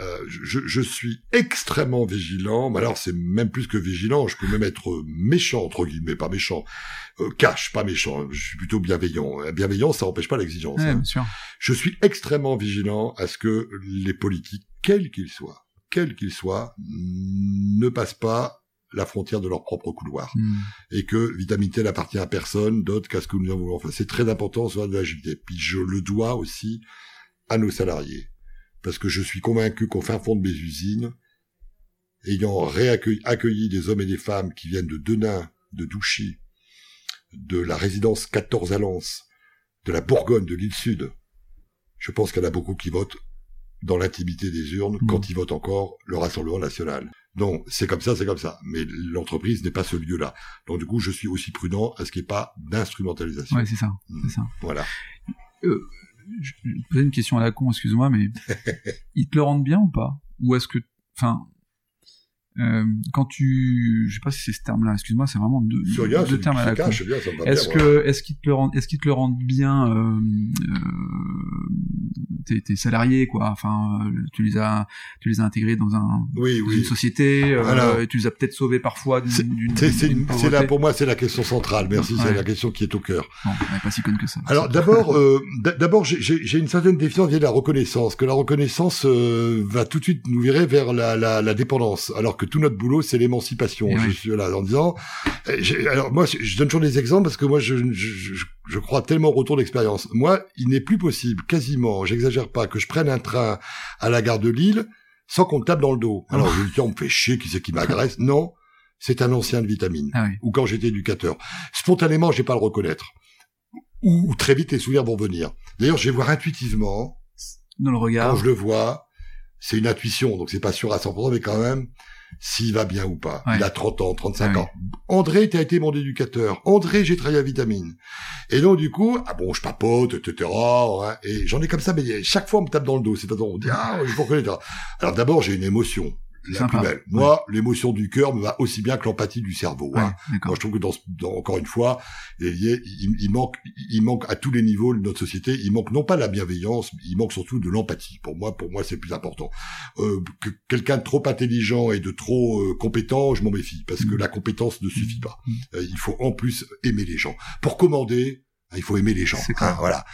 Speaker 1: euh, je, je, suis extrêmement vigilant, mais alors c'est même plus que vigilant, je peux même être méchant, entre guillemets, pas méchant, euh, cash, pas méchant, je suis plutôt bienveillant. Bienveillant, ça n'empêche pas l'exigence.
Speaker 2: Hein.
Speaker 1: Je suis extrêmement vigilant à ce que les politiques, quels qu'ils soient, quels qu'ils soient, ne passent pas la frontière de leur propre couloir. Hmm. Et que Vitamine T n'appartient à personne d'autre qu'à ce que nous avons Enfin, c'est très important sur de l'agilité. Puis je le dois aussi à nos salariés. Parce que je suis convaincu qu'au fin fond de mes usines, ayant accueilli des hommes et des femmes qui viennent de Denain, de Douchy, de la résidence 14 à Lens, de la Bourgogne, de l'île Sud, je pense qu'il y en a beaucoup qui votent dans l'intimité des urnes hmm. quand ils votent encore le Rassemblement national. Non, c'est comme ça, c'est comme ça. Mais l'entreprise n'est pas ce lieu-là. Donc du coup, je suis aussi prudent à ce qu'il n'y ait pas d'instrumentalisation.
Speaker 2: Ouais, c'est ça,
Speaker 1: Mm.
Speaker 2: c'est ça.
Speaker 1: Voilà.
Speaker 2: Euh, je je vais poser une question à la con, excuse-moi, mais <laughs> ils te le rendent bien ou pas? Ou est-ce que, enfin, euh, quand tu, je sais pas si c'est ce terme-là, excuse-moi, c'est vraiment deux, deux
Speaker 1: c'est
Speaker 2: termes à la
Speaker 1: c'est
Speaker 2: con.
Speaker 1: c'est
Speaker 2: Est-ce que, est-ce qu'ils te le rendent, est-ce qu'ils te le rendent bien euh, euh, tes, tes salariés, quoi? Enfin, euh, tu les as, tu les as intégrés dans un
Speaker 1: Oui,
Speaker 2: dans
Speaker 1: oui.
Speaker 2: une société, euh,
Speaker 1: Voilà.
Speaker 2: et tu les as peut-être sauvés parfois d'une,
Speaker 1: C'est c'est- c'est c'est là pour moi, c'est la question centrale. Merci, c'est
Speaker 2: Ouais.
Speaker 1: la question qui est au cœur.
Speaker 2: Non, pas si conne que ça.
Speaker 1: Alors d'abord, <laughs> euh, d'abord, j'ai- une certaine défiance vis-à-vis de la reconnaissance. Que la reconnaissance euh, va tout de suite nous virer vers la, la, la dépendance, alors que tout notre boulot c'est l'émancipation.
Speaker 2: Eh
Speaker 1: Je
Speaker 2: oui.
Speaker 1: suis là en disant. j'ai- Alors moi, je je donne toujours des exemples parce que moi, je, je, je, je crois tellement au retour d'expérience. Moi, il n'est plus possible, quasiment, j'exagère pas, que je prenne un train à la gare de Lille sans qu'on me tape dans le dos. Alors je me dis, on me fait chier, qui c'est qui m'agresse? <laughs> Non, c'est un ancien de vitamine
Speaker 2: Ah oui.
Speaker 1: ou quand j'étais éducateur. Spontanément, je vais pas le reconnaître. Ou, très vite, les souvenirs vont venir. D'ailleurs, je vais voir intuitivement,
Speaker 2: Dans le
Speaker 1: quand
Speaker 2: regard.
Speaker 1: je le vois, c'est une intuition, donc c'est pas sûr à 100%, mais quand même, s'il va bien ou pas.
Speaker 2: Ouais.
Speaker 1: Il a 30 ans, 35
Speaker 2: Ah
Speaker 1: ans. André, tu as été mon éducateur. André, j'ai travaillé à Vitamine. Et donc, du coup, ah bon, je papote, etc. hein, et j'en ai comme ça, mais chaque fois, on me tape dans le dos. C'est-à-dire, on dit, ah, je vous reconnais. Alors d'abord, j'ai une émotion. La
Speaker 2: Sympa.
Speaker 1: plus belle. Moi, l'émotion du cœur me va aussi bien que l'empathie du cerveau. hein.
Speaker 2: Ouais.
Speaker 1: Moi, je trouve que dans, encore une fois, il, il, manque, il manque à tous les niveaux de notre société. Il manque non pas la bienveillance, il manque surtout de l'empathie. Pour moi, pour moi, c'est le plus important. Euh, que quelqu'un de trop intelligent et de trop euh, compétent, je m'en méfie parce que
Speaker 2: Mm.
Speaker 1: la compétence ne suffit pas.
Speaker 2: Mm.
Speaker 1: Euh, il faut en plus aimer les gens. Pour commander, hein, il faut aimer les gens. Hein, voilà.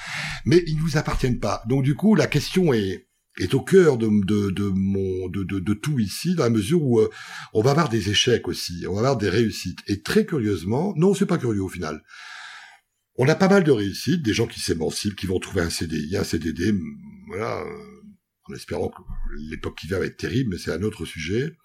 Speaker 1: Mais ils nous appartiennent pas. Donc du coup, la question est est au cœur de, de, de mon de, de, de tout ici dans la mesure où euh, on va avoir des échecs aussi, on va avoir des réussites et très curieusement, non c'est pas curieux au final. On a pas mal de réussites, des gens qui s'émancipent, qui vont trouver un CDI, un CDD, voilà, euh, en espérant que l'époque qui vient va être terrible, mais c'est un autre sujet.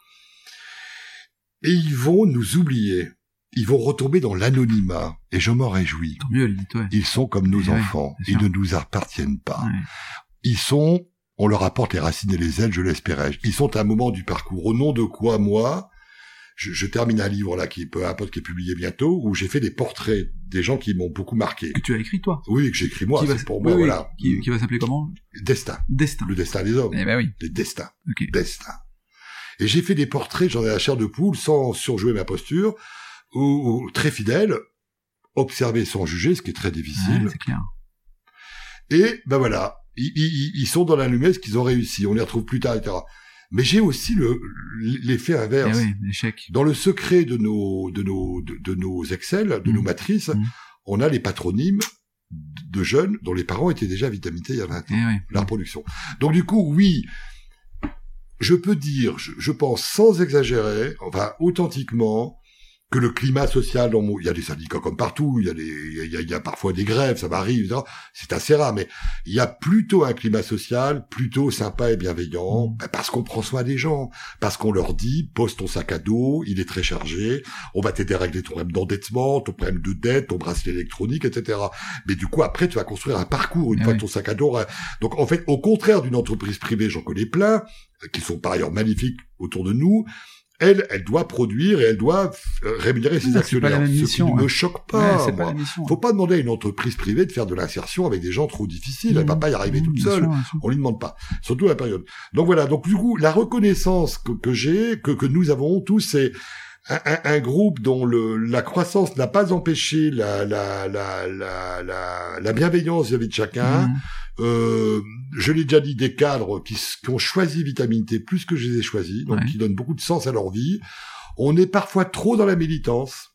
Speaker 1: Et ils vont nous oublier, ils vont retomber dans l'anonymat, et je m'en réjouis.
Speaker 2: Mieux, ouais.
Speaker 1: Ils sont comme nos enfants, ils ne nous appartiennent pas
Speaker 2: Ouais.
Speaker 1: ils sont, on leur apporte les racines et les ailes, je l'espérais. Ils sont à un moment du parcours. Au nom de quoi, moi, je, je termine un livre là qui est peu importe qui est publié bientôt, où j'ai fait des portraits des gens qui m'ont beaucoup marqué.
Speaker 2: Que tu as écrit, toi?
Speaker 1: Oui, que j'écris moi, c'est pour
Speaker 2: oui,
Speaker 1: moi,
Speaker 2: oui,
Speaker 1: voilà.
Speaker 2: Qui, qui va s'appeler comment?
Speaker 1: Destin,
Speaker 2: Destin.
Speaker 1: le destin des hommes,
Speaker 2: Eh ben oui.
Speaker 1: les destins,
Speaker 2: Ok.
Speaker 1: destin. Et j'ai fait des portraits, j'en ai la chair de poule, sans surjouer ma posture, ou, ou très fidèle, observer sans juger, ce qui est très difficile.
Speaker 2: Ouais, c'est clair.
Speaker 1: Et ben voilà, ils, ils, ils sont dans la lumière, ce qu'ils ont réussi. On les retrouve plus tard, etc. Mais j'ai aussi le l'effet
Speaker 2: Eh
Speaker 1: inverse.
Speaker 2: oui, l'échec.
Speaker 1: Dans le secret de nos de nos de, de nos Excel, de nos matrices,
Speaker 2: Mhm.
Speaker 1: on a les patronymes de jeunes dont les parents étaient déjà vitaminisés il y a 20 ans.
Speaker 2: Eh oui.
Speaker 1: La reproduction. Donc du coup, oui, je peux dire, je, je pense sans exagérer, enfin authentiquement, que le climat social, il y a des syndicats comme partout, il y a, des, il y a, il y a parfois des grèves, ça m'arrive, c'est assez rare, mais il y a plutôt un climat social plutôt sympa et bienveillant,
Speaker 2: Mm.
Speaker 1: ben, parce qu'on prend soin des gens, parce qu'on leur dit, pose ton sac à dos, il est très chargé, on va t'aider à régler ton problème d'endettement, ton problème de dette, ton bracelet électronique, etc. Mais du coup, après, tu vas construire un parcours une
Speaker 2: Ah
Speaker 1: fois
Speaker 2: oui.
Speaker 1: ton sac à dos. Donc, en fait, au contraire d'une entreprise privée, j'en connais plein, euh, qui sont par ailleurs magnifiques autour de nous. Elle, elle doit produire et elle doit euh, rémunérer ses
Speaker 2: pas
Speaker 1: actionnaires. ce qui ne me
Speaker 2: ouais.
Speaker 1: choque pas.
Speaker 2: Ouais, pas.
Speaker 1: Faut pas demander à une entreprise privée de faire de l'insertion avec des gens trop difficiles. Elle va
Speaker 2: Mmh.
Speaker 1: pas y arriver
Speaker 2: Mmh,
Speaker 1: toute seule.
Speaker 2: sûr.
Speaker 1: On lui demande pas, surtout à la période. Donc voilà. Donc du coup, la reconnaissance que, que j'ai, que, que nous avons tous, c'est un, un- un groupe dont le, la croissance n'a pas empêché la, la, la, la, la, la bienveillance vis-à-vis de chacun.
Speaker 2: Mhm.
Speaker 1: Euh, je l'ai déjà dit, des cadres qui, qui ont choisi Vitamine T plus que je les ai choisis, donc
Speaker 2: Ouais.
Speaker 1: qui donnent beaucoup de sens à leur vie. On est parfois trop dans la militance.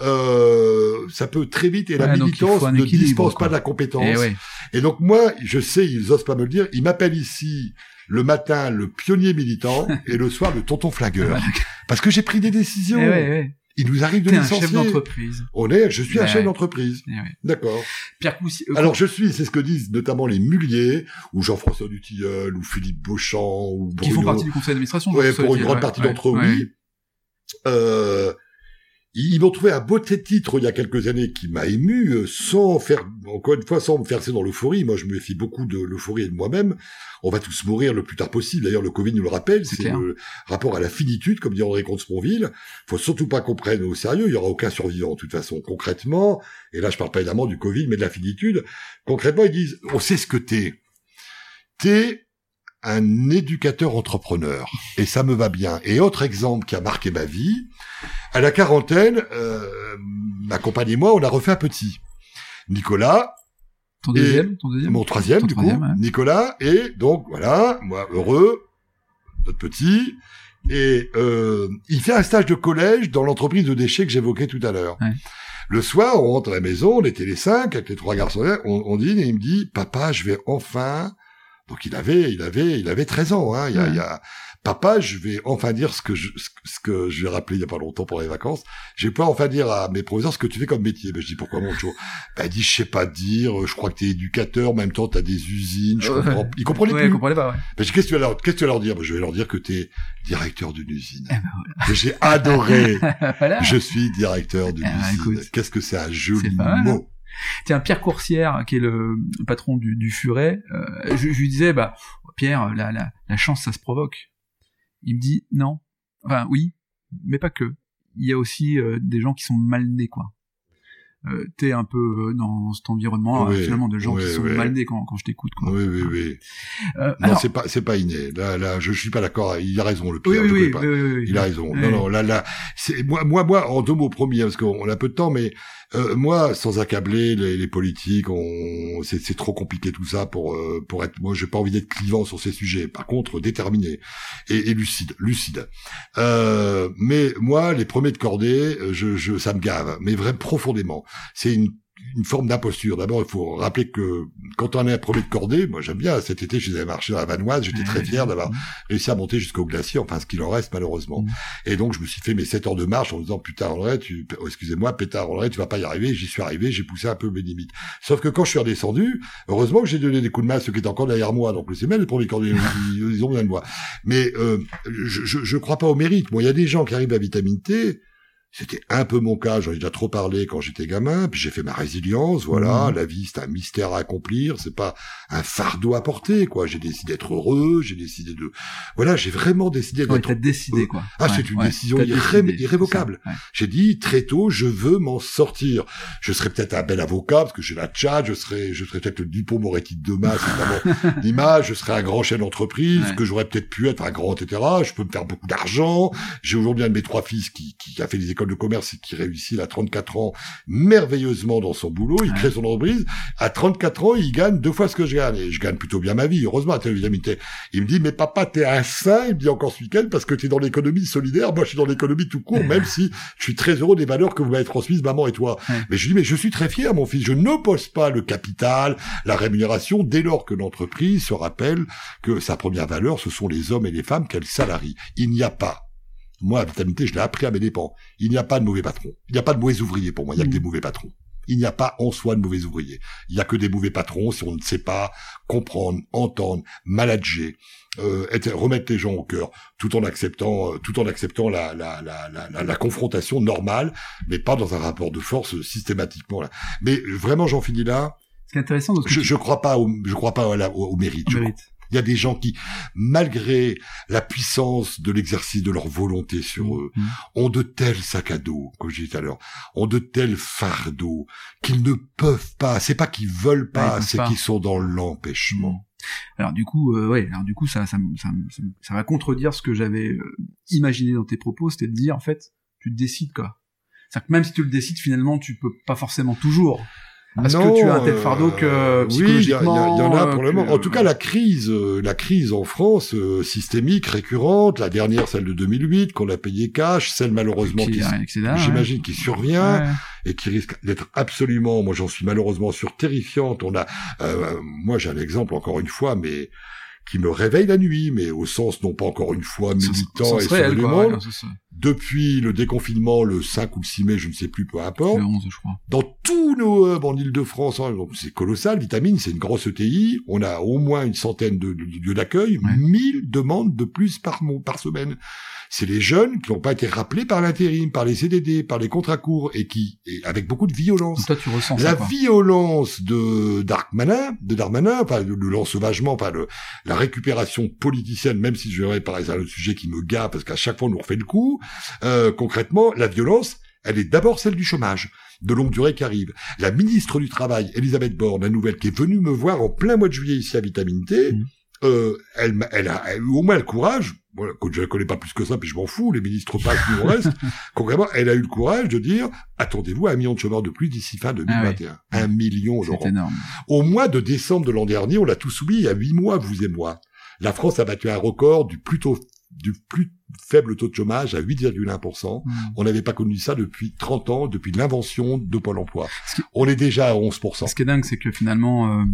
Speaker 1: Euh, ça peut très vite et la
Speaker 2: Ouais,
Speaker 1: militance ne dispense
Speaker 2: quoi.
Speaker 1: pas de la compétence.
Speaker 2: Eh ouais.
Speaker 1: Et donc moi, je sais, ils osent pas me le dire, ils m'appellent ici le matin le pionnier militant <laughs> et le soir le tonton flingueur.
Speaker 2: Voilà.
Speaker 1: Parce que j'ai pris des décisions.
Speaker 2: Eh ouais, ouais.
Speaker 1: Il nous arrive de
Speaker 2: T'es un chef
Speaker 1: licencier.
Speaker 2: d'entreprise.
Speaker 1: On est, je suis un
Speaker 2: Ouais.
Speaker 1: chef d'entreprise.
Speaker 2: Eh.
Speaker 1: D'accord.
Speaker 2: Pierre Coucy, euh,
Speaker 1: Alors je suis, c'est ce que disent notamment les Muliers, ou Jean-François Dutilleul, ou Philippe Beauchamp, ou Bruno.
Speaker 2: qui font partie du conseil d'administration.
Speaker 1: Ouais, pour une grande partie d'entre eux, oui. Euh, ils m'ont trouvé un beau titre il y a quelques années qui m'a ému, euh, sans faire, encore une fois, sans me faire dans l'euphorie. Moi, je me méfie beaucoup de l'euphorie et de moi-même. On va tous mourir le plus tard possible. D'ailleurs, le Covid nous le rappelle. C'est le rapport à la finitude, comme dit André Comte-Sponville. Faut surtout pas qu'on prenne au sérieux. Il y aura aucun survivant, de toute façon. Concrètement, et là, je parle pas évidemment du Covid, mais de la finitude. Concrètement, ils disent, on sait ce que t'es. T'es un éducateur entrepreneur. Et ça me va bien. Et autre exemple qui a marqué ma vie, à la quarantaine, euh, ma compagne et moi, on a refait un petit. Nicolas.
Speaker 2: Ton deuxième, ton
Speaker 1: deuxième Mon troisième, du coup. Nicolas. Et donc, voilà, moi, heureux, notre petit. Et euh, il fait un stage de collège dans l'entreprise de déchets que j'évoquais tout à l'heure. Le soir, on rentre à la maison, on était les cinq, avec les trois garçons, on, on dîne et il me dit, papa, je vais enfin donc il avait, il avait, il avait 13 ans. Hein. Il, y a, il y a, papa, je vais enfin dire ce que je, ce que je vais rappeler il y a pas longtemps pour les vacances. Je vais pas enfin dire à mes professeurs ce que tu fais comme métier. Ben, je dis pourquoi mon jour Ben il dit je sais pas dire. Je crois que tu es éducateur. En même temps, tu as des usines. Je comprends. Il comprenait
Speaker 2: ouais,
Speaker 1: plus.
Speaker 2: comprenait pas. Ouais.
Speaker 1: Ben, qu'est-ce que tu vas leur, qu'est-ce que tu vas leur dire? Ben, Je vais leur dire que tu es directeur d'une usine. Eh ben, voilà. J'ai adoré. <laughs> voilà. Je suis directeur d'une eh ben, usine. Qu'est-ce que c'est un joli mot.
Speaker 2: Tiens, Pierre Coursière, qui est le patron du, du Furet, euh, je, je, lui disais, bah, Pierre, la, la, la chance, ça se provoque. Il me dit, non. Enfin, oui, mais pas que. Il y a aussi euh, des gens qui sont mal nés, quoi. Euh, t'es un peu euh, dans cet environnement finalement de gens qui sont mal nés quand, quand je t'écoute quoi.
Speaker 1: Oui oui oui. Euh, non c'est pas c'est pas inné. Là là je suis pas d'accord. Il a raison le Pierre.
Speaker 2: Oui, oui,
Speaker 1: oui, Il a raison. Non non là là c'est moi moi moi en deux mots promis hein, parce qu'on a peu de temps mais euh, moi, sans accabler les, les politiques, on... c'est trop compliqué tout ça pour euh, pour être. Moi, j'ai pas envie d'être clivant sur ces sujets. Par contre, déterminé et, et lucide, lucide. Euh, mais moi, les premiers de cordée, je, je, ça me gave, mais vraiment profondément. C'est une une forme d'imposture. D'abord, il faut rappeler que quand on est un premier de cordée, moi j'aime bien, cet été je suis allé marcher dans la Vanoise, j'étais très fier d'avoir réussi à monter jusqu'au glacier, enfin ce qu'il en reste malheureusement. Mm. Et donc je me suis fait mes 7 heures de marche en me disant, putain André, tu, oh, excusez-moi, pétard André, tu vas pas y arriver, j'y suis arrivé, j'ai poussé un peu mes limites. Sauf que quand je suis redescendu, heureusement que j'ai donné des coups de main à ceux qui étaient encore derrière moi, donc c'est même les premiers cordées, <laughs> ils ont besoin de moi. Mais euh, je, je, je crois pas au mérite. Moi, il y a des gens qui arrivent à vitamine T, c'était un peu mon cas, j'en ai déjà trop parlé quand j'étais gamin, puis j'ai fait ma résilience, voilà, mmh. la vie c'est un mystère à accomplir, c'est pas un fardeau à porter, quoi. J'ai décidé d'être heureux, j'ai décidé de, voilà, j'ai vraiment décidé d'être.
Speaker 2: Ouais, décidé, quoi.
Speaker 1: Ah, c'est une décision irrévocable. J'ai dit très tôt, je veux m'en sortir. Je serai peut-être un bel avocat parce que j'ai la tchat, je serai, je serai peut-être le Dupont Moretti de c'est l'image. <laughs> Je serai un grand chef d'entreprise, que j'aurais peut-être pu être un grand, etc. Je peux me faire beaucoup d'argent. J'ai aujourd'hui un de mes trois fils qui, qui a fait des école de commerce et qui réussit à 34 ans merveilleusement dans son boulot. Il crée son entreprise. À 34 ans, il gagne deux fois ce que je gagne. Et je gagne plutôt bien ma vie, heureusement, Il me dit, mais papa, t'es un saint, il me dit encore ce week-end, parce que t'es dans l'économie solidaire. Moi, je suis dans l'économie tout court, même si je suis très heureux des valeurs que vous m'avez transmises, maman et toi. Mais je lui dis, mais je suis très fier, mon fils. Je n'oppose pas le capital, la rémunération, dès lors que l'entreprise se rappelle que sa première valeur, ce sont les hommes et les femmes qu'elle salarie. Il n'y a pas moi, la vitalité, je l'ai appris à mes dépens. Il n'y a pas de mauvais patrons. Il n'y a pas de mauvais ouvriers pour moi. Il n'y a que des mm. mauvais patrons. Il n'y a pas en soi de mauvais ouvriers. Il n'y a que des mauvais patrons si on ne sait pas comprendre, entendre, manager, euh, être, remettre les gens au cœur, tout en acceptant, euh, tout en acceptant la, la, la, la, la confrontation normale, mais pas dans un rapport de force systématiquement. Là. Mais vraiment, j'en finis là.
Speaker 2: C'est intéressant.
Speaker 1: je, je crois pas au, je crois pas au, au, mérite. mérite. Il y a des gens qui, malgré la puissance de l'exercice de leur volonté sur mm. eux, ont de tels sacs à dos, comme je disais tout à l'heure, ont de tels fardeaux qu'ils ne peuvent pas. C'est pas qu'ils veulent pas, c'est qu'ils sont dans l'empêchement. Mm.
Speaker 2: Alors du coup, euh, ouais, alors du coup, ça, ça, ça, ça, va contredire ce que j'avais euh, imaginé dans tes propos, c'était de dire en fait, tu te décides quoi. C'est-à-dire que même si tu le décides, finalement, tu peux pas forcément toujours. Est-ce que tu as un tel fardeau que psychologiquement
Speaker 1: Oui, il y, en a pour le moment. En tout cas, la crise, euh, la crise en France, euh, systémique, récurrente, la dernière, celle de 2008, qu'on a payé cash, celle malheureusement qui, j'imagine, qui survient et qui risque d'être absolument, moi j'en suis malheureusement sûr, terrifiante. On a, euh, moi j'ai un exemple encore une fois, mais qui me réveille la nuit, mais au sens non pas encore une fois militant et sur le monde. Depuis le déconfinement, le 5 ou le 6 mai, je ne sais plus, peu importe.
Speaker 2: Le 11, je crois.
Speaker 1: Dans tous nos hubs en Ile-de-France, hein, c'est colossal, Vitamine, c'est une grosse ETI, on a au moins une centaine de, lieux d'accueil, 1000 demandes de plus par, par semaine c'est les jeunes qui n'ont pas été rappelés par l'intérim, par les CDD, par les contrats courts et qui, et avec beaucoup de violence.
Speaker 2: toi, tu ressens
Speaker 1: la violence de Darmanin, de Darmanin, enfin le, le l'ensauvagement, enfin le, la récupération politicienne, même si je verrais par exemple le sujet qui me gare parce qu'à chaque fois on nous refait le coup. Euh, concrètement, la violence, elle est d'abord celle du chômage de longue durée qui arrive. La ministre du Travail, Elisabeth Borne, la nouvelle, qui est venue me voir en plein mois de juillet ici à Vitamine T, mmh. euh, elle, elle, a, eu au moins le courage, voilà, je ne connais pas plus que ça, puis je m'en fous, les ministres passent, nous on reste. <laughs> Concrètement, elle a eu le courage de dire, attendez-vous à un million de chômeurs de plus d'ici fin 2021. Ah un million,
Speaker 2: C'est énorme.
Speaker 1: Au mois de décembre de l'an dernier, on l'a tous oublié, il y a huit mois, vous et moi. La France a battu un record du plus du plus faible taux de chômage à 8,1%. Hmm. On n'avait pas connu ça depuis 30 ans, depuis l'invention de Pôle emploi. On est déjà à 11%.
Speaker 2: Ce qui est dingue, c'est que finalement, euh,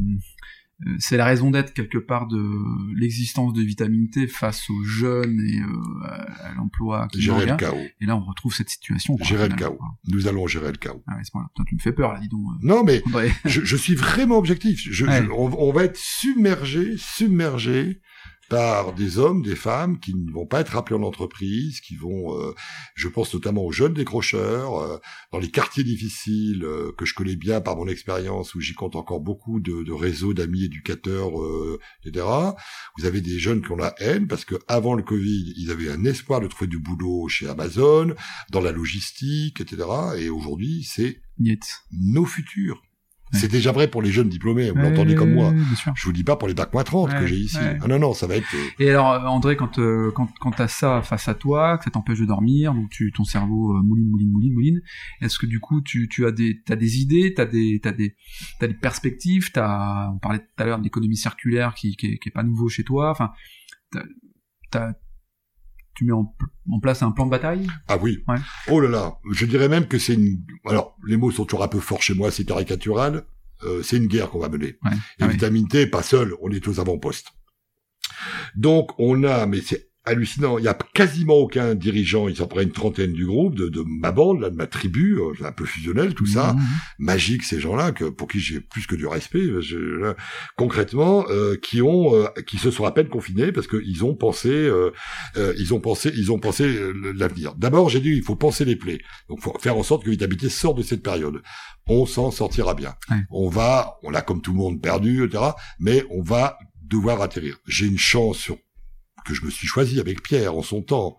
Speaker 2: euh, c'est la raison d'être quelque part de l'existence de vitamine T face aux jeunes et euh, à l'emploi
Speaker 1: qui gérer le chaos.
Speaker 2: Et là, on retrouve cette situation.
Speaker 1: gérer le chaos. Nous allons gérer le chaos.
Speaker 2: Ah ouais, tu me fais peur là, dis donc. Euh.
Speaker 1: Non, mais <laughs> je, suis vraiment objectif. Je, on, on, va être submergé, submergé par des hommes, des femmes qui ne vont pas être appelés en entreprise, qui vont, euh, je pense notamment aux jeunes décrocheurs, euh, dans les quartiers difficiles euh, que je connais bien par mon expérience, où j'y compte encore beaucoup de, de réseaux d'amis éducateurs, etc. Vous avez des jeunes qui ont la haine parce que avant le Covid, ils avaient un espoir de trouver du boulot chez Amazon, dans la logistique, etc. Et aujourd'hui, c'est nos futurs. C'est déjà vrai pour les jeunes diplômés, vous l'entendez comme moi. Je vous dis pas pour les bacs moins 30 que j'ai ici. Ah non, non, ça va être... Euh,
Speaker 2: Et alors, euh, André, quand, euh, quand, quand t'as ça face à toi, que ça t'empêche de dormir, donc tu, ton cerveau mouline, mouline, mouline, mouline, est-ce que du coup, tu, tu as des, t'as des idées, t'as des, t'as des, t'as des perspectives, t'as, on parlait tout à l'heure d'économie circulaire qui, qui, est, qui est pas nouveau chez toi, enfin, t'as, tu mets en, place un plan de bataille?
Speaker 1: Ah oui. Oh là là, je dirais même que c'est une. Alors, les mots sont toujours un peu forts chez moi, c'est caricatural. Euh, c'est une guerre qu'on va mener. Ouais. Et ah vitamine T, pas seul, on est aux avant-postes. Donc, on a, mais c'est hallucinant. Il y a quasiment aucun dirigeant, il s'en prend une trentaine du groupe, de, de, ma bande, là, de ma tribu, euh, un peu fusionnel, tout ça. Mmh, mmh. Magique, ces gens-là, que, pour qui j'ai plus que du respect, je, concrètement, euh, qui ont, euh, qui se sont à peine confinés parce qu'ils ont pensé, euh, ils ont pensé, ils ont pensé l'avenir. D'abord, j'ai dit, il faut penser les plaies. Donc, faut faire en sorte que Vitabité sorte de cette période. On s'en sortira bien. On va, on a comme tout le monde perdu, etc. Mais on va devoir atterrir. J'ai une chance sur que je me suis choisi avec Pierre en son temps.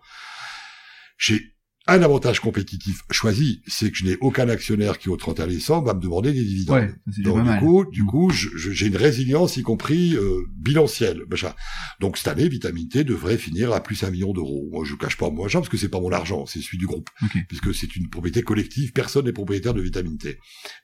Speaker 1: J'ai un avantage compétitif choisi, c'est que je n'ai aucun actionnaire qui au 31 décembre va me demander des dividendes. Donc du coup, du coup, j'ai une résilience y compris euh, bilancielle. Donc cette année, Vitamine T devrait finir à plus un million d'euros. Moi, je cache pas moi parce que c'est pas mon argent, c'est celui du groupe, puisque c'est une propriété collective. Personne n'est propriétaire de Vitamine T,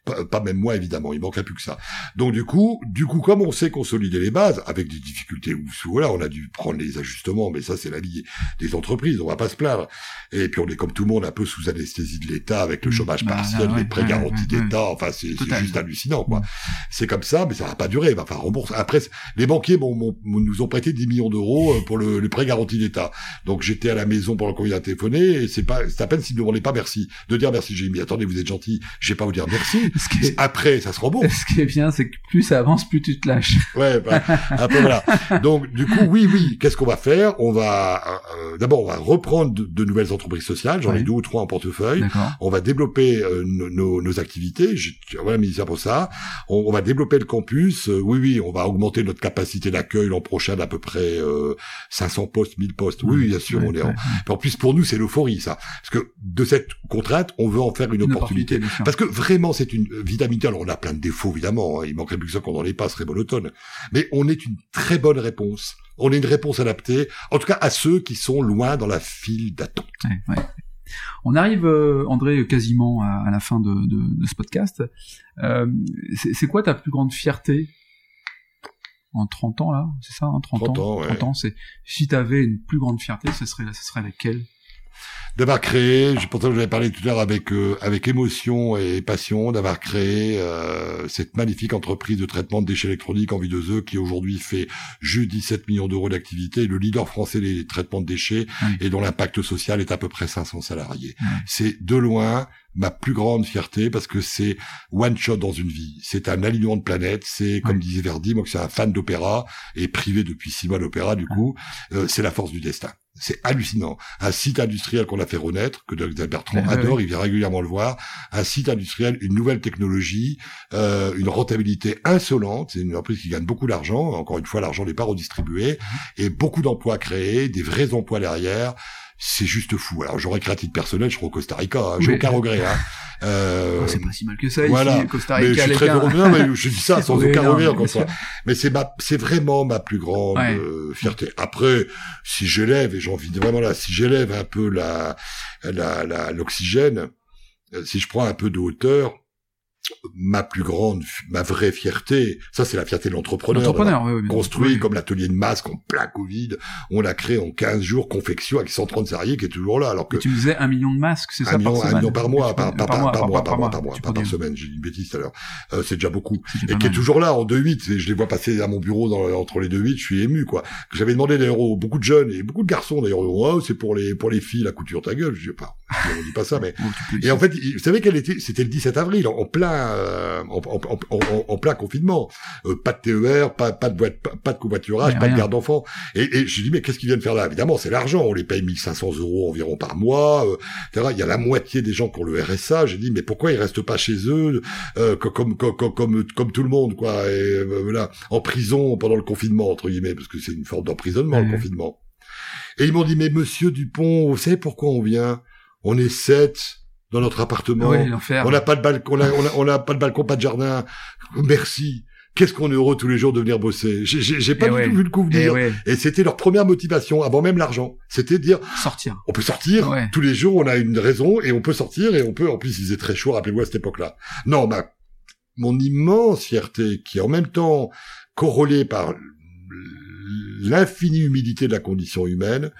Speaker 1: pas, même moi évidemment. Il manquerait plus que ça. Donc du coup, du coup, comme on sait consolider les bases avec des difficultés ou voilà, on a dû prendre les ajustements, mais ça c'est la vie des entreprises. On va pas se plaindre. Et puis on est comme tout le monde un peu sous anesthésie de l'État avec le mmh. chômage bah, partiel, les prêts garantis d'État. Enfin, c'est juste hallucinant, quoi. Mmh. C'est comme ça, mais ça va pas durer. Enfin, rembourse. Après, les banquiers nous ont prêté 10 millions d'euros euh, pour le, le prêt garanti d'État. Donc j'étais à la maison pendant qu'on vient téléphoner et c'est pas, c'est à peine s'ils ne demandaient pas merci. De dire merci, j'ai mis, attendez, vous êtes gentil, je vais pas vous dire merci. <laughs> Après, ça se rembourse. <laughs>
Speaker 2: Ce qui est bien, c'est que plus ça avance, plus tu te lâches. <laughs>
Speaker 1: Ouais, bah, un peu voilà. Donc, du coup, oui, oui, qu'est-ce qu'on va faire? On va, euh, d'abord, on va reprendre de, nouvelles entreprises sociales. J'en ai deux ou trois en portefeuille. On va développer euh, nos, nos, activités. Voilà, ministère pour ça. On, on, va développer le campus. Euh, oui, oui, on va augmenter notre capacité d'accueil l'an prochain d'à peu près 500 postes, 1000 postes. Oui, bien sûr, on est en... en plus pour nous c'est l'euphorie ça, parce que de cette contrainte on veut en faire une, opportunité. Parce que vraiment c'est une vitamine Alors on a plein de défauts évidemment. Hein. Il manquerait plus que ça qu'on n'en ait pas, ce serait monotone. Mais on est une très bonne réponse. On est une réponse adaptée, en tout cas à ceux qui sont loin dans la file d'attente.
Speaker 2: Ouais, ouais. On arrive, euh, André, quasiment à, la fin de, ce podcast. Euh, c'est quoi ta plus grande fierté en 30 ans là? C'est ça, en hein, 30, 30, ans, 30 ans, c'est si tu avais une plus grande fierté, ce serait, ce serait laquelle?
Speaker 1: D'avoir créé, je pense que j'avais parlé tout à l'heure avec euh, avec émotion et passion, d'avoir créé euh, cette magnifique entreprise de traitement de déchets électroniques en vie de œufs qui aujourd'hui fait juste 17 millions d'euros d'activité, le leader français des traitements de déchets et dont l'impact social est à peu près 500 salariés. C'est de loin ma plus grande fierté parce que c'est one shot dans une vie. C'est un alignement de planète. C'est comme disait Verdi, moi que c'est un fan d'opéra et privé depuis six mois d'opéra du coup, euh, c'est la force du destin. C'est hallucinant. Un site industriel qu'on a fait renaître, que Doug Bertrand adore, il vient régulièrement le voir. Un site industriel, une nouvelle technologie, euh, une rentabilité insolente. C'est une entreprise qui gagne beaucoup d'argent. Encore une fois, l'argent n'est pas redistribué. Et beaucoup d'emplois créés, des vrais emplois derrière c'est juste fou. Alors j'aurais créé à titre personnel, je serais au Costa Rica, hein. j'ai aucun regret. Hein. <laughs>
Speaker 2: Euh, oh, c'est pas si mal que ça
Speaker 1: voilà.
Speaker 2: ici, Costa Rica.
Speaker 1: Mais je suis très heureux, mais je dis ça <laughs> sans aucun regret encore ça. Mais c'est ma, c'est vraiment ma plus grande euh, fierté. Après, si j'élève et j'ai envie de vraiment là, si j'élève un peu la, la, l'oxygène, euh, si je prends un peu de hauteur, ma plus grande, ma vraie fierté, ça c'est la fierté de l'entrepreneur. construit comme l'atelier de masque en plein Covid, on l'a créé en 15 jours, confection avec 130 salariés qui est toujours là. Alors que
Speaker 2: tu disais un million de masques, c'est ça
Speaker 1: million,
Speaker 2: par
Speaker 1: Un million par mois, par, par, mois, par, mois, par mois, par mois, pas par semaine. J'ai dit une bêtise tout à l'heure. Euh, c'est déjà beaucoup. Et qui est toujours là en 2-8. Je les vois passer à mon bureau dans, entre les 2-8, je suis ému quoi. J'avais demandé d'ailleurs beaucoup de jeunes et beaucoup de garçons d'ailleurs, oh, c'est pour les pour les filles la couture ta gueule. Je dis pas, on dit pas ça, mais et en fait, vous savez quelle était C'était le 17 avril, en plein euh, en, en, en, plein confinement. Euh, pas de TER, pas, pas de boîte, pas, de covoiturage, pas de garde d'enfants. Et, et je dis mais qu'est-ce qu'ils viennent faire là? Évidemment, c'est l'argent. On les paye 1500 euros environ par mois. Euh, Il y a la moitié des gens qui ont le RSA. J'ai dit mais pourquoi ils restent pas chez eux euh, comme, comme, comme, comme, comme tout le monde quoi Et voilà, en prison pendant le confinement entre guillemets parce que c'est une forme d'emprisonnement le confinement. Et ils m'ont dit mais Monsieur Dupont, vous savez pourquoi on vient? On est sept dans notre appartement. on n'a pas de balcon, on n'a pas de balcon, pas de jardin. Merci. Qu'est-ce qu'on est heureux tous les jours de venir bosser. J'ai pas eh du tout vu le coup venir. Et, et c'était leur première motivation, avant même l'argent. C'était de dire
Speaker 2: sortir.
Speaker 1: On peut sortir tous les jours. On a une raison et on peut sortir et on peut. En plus, il faisait très chaud. Rappelez-vous à cette époque-là. Non, ma mon immense fierté, qui est en même temps corrélée par l'infinie humilité de la condition humaine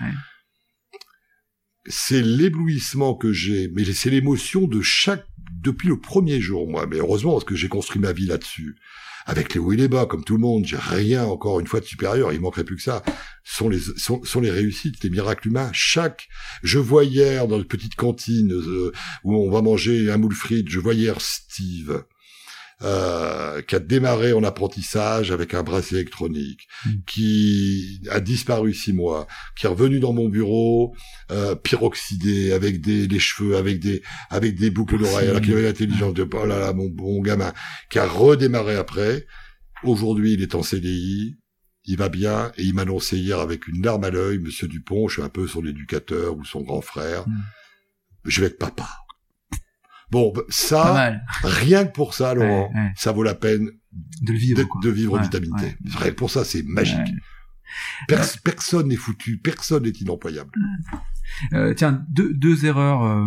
Speaker 1: c'est l'éblouissement que j'ai, mais c'est l'émotion de chaque, depuis le premier jour, moi. Mais heureusement, parce que j'ai construit ma vie là-dessus. Avec les hauts et les bas, comme tout le monde, j'ai rien encore une fois de supérieur, il manquerait plus que ça. Sont les, sont, les réussites, les miracles humains. Chaque, je vois hier dans une petite cantine euh, où on va manger un moule frites, je vois hier Steve, euh, qui a démarré en apprentissage avec un bracelet électronique, hmm. qui a disparu six mois, qui est revenu dans mon bureau euh, pyroxydé avec des les cheveux, avec des avec des boucles d'oreilles, alors qu'il avait l'intelligence de oh là là mon bon gamin, qui a redémarré après. Aujourd'hui, il est en CDI, il va bien et il m'a annoncé hier avec une larme à l'œil, Monsieur Dupont, je suis un peu son éducateur ou son grand frère, hmm. je vais être papa. Bon, bah, ça, rien que pour ça, Laurent, ça vaut la peine
Speaker 2: de, vivre,
Speaker 1: de, vivre vitamité. Rien que pour ça, c'est magique. personne n'est foutu, personne n'est inemployable.
Speaker 2: Euh, tiens, deux, deux erreurs euh,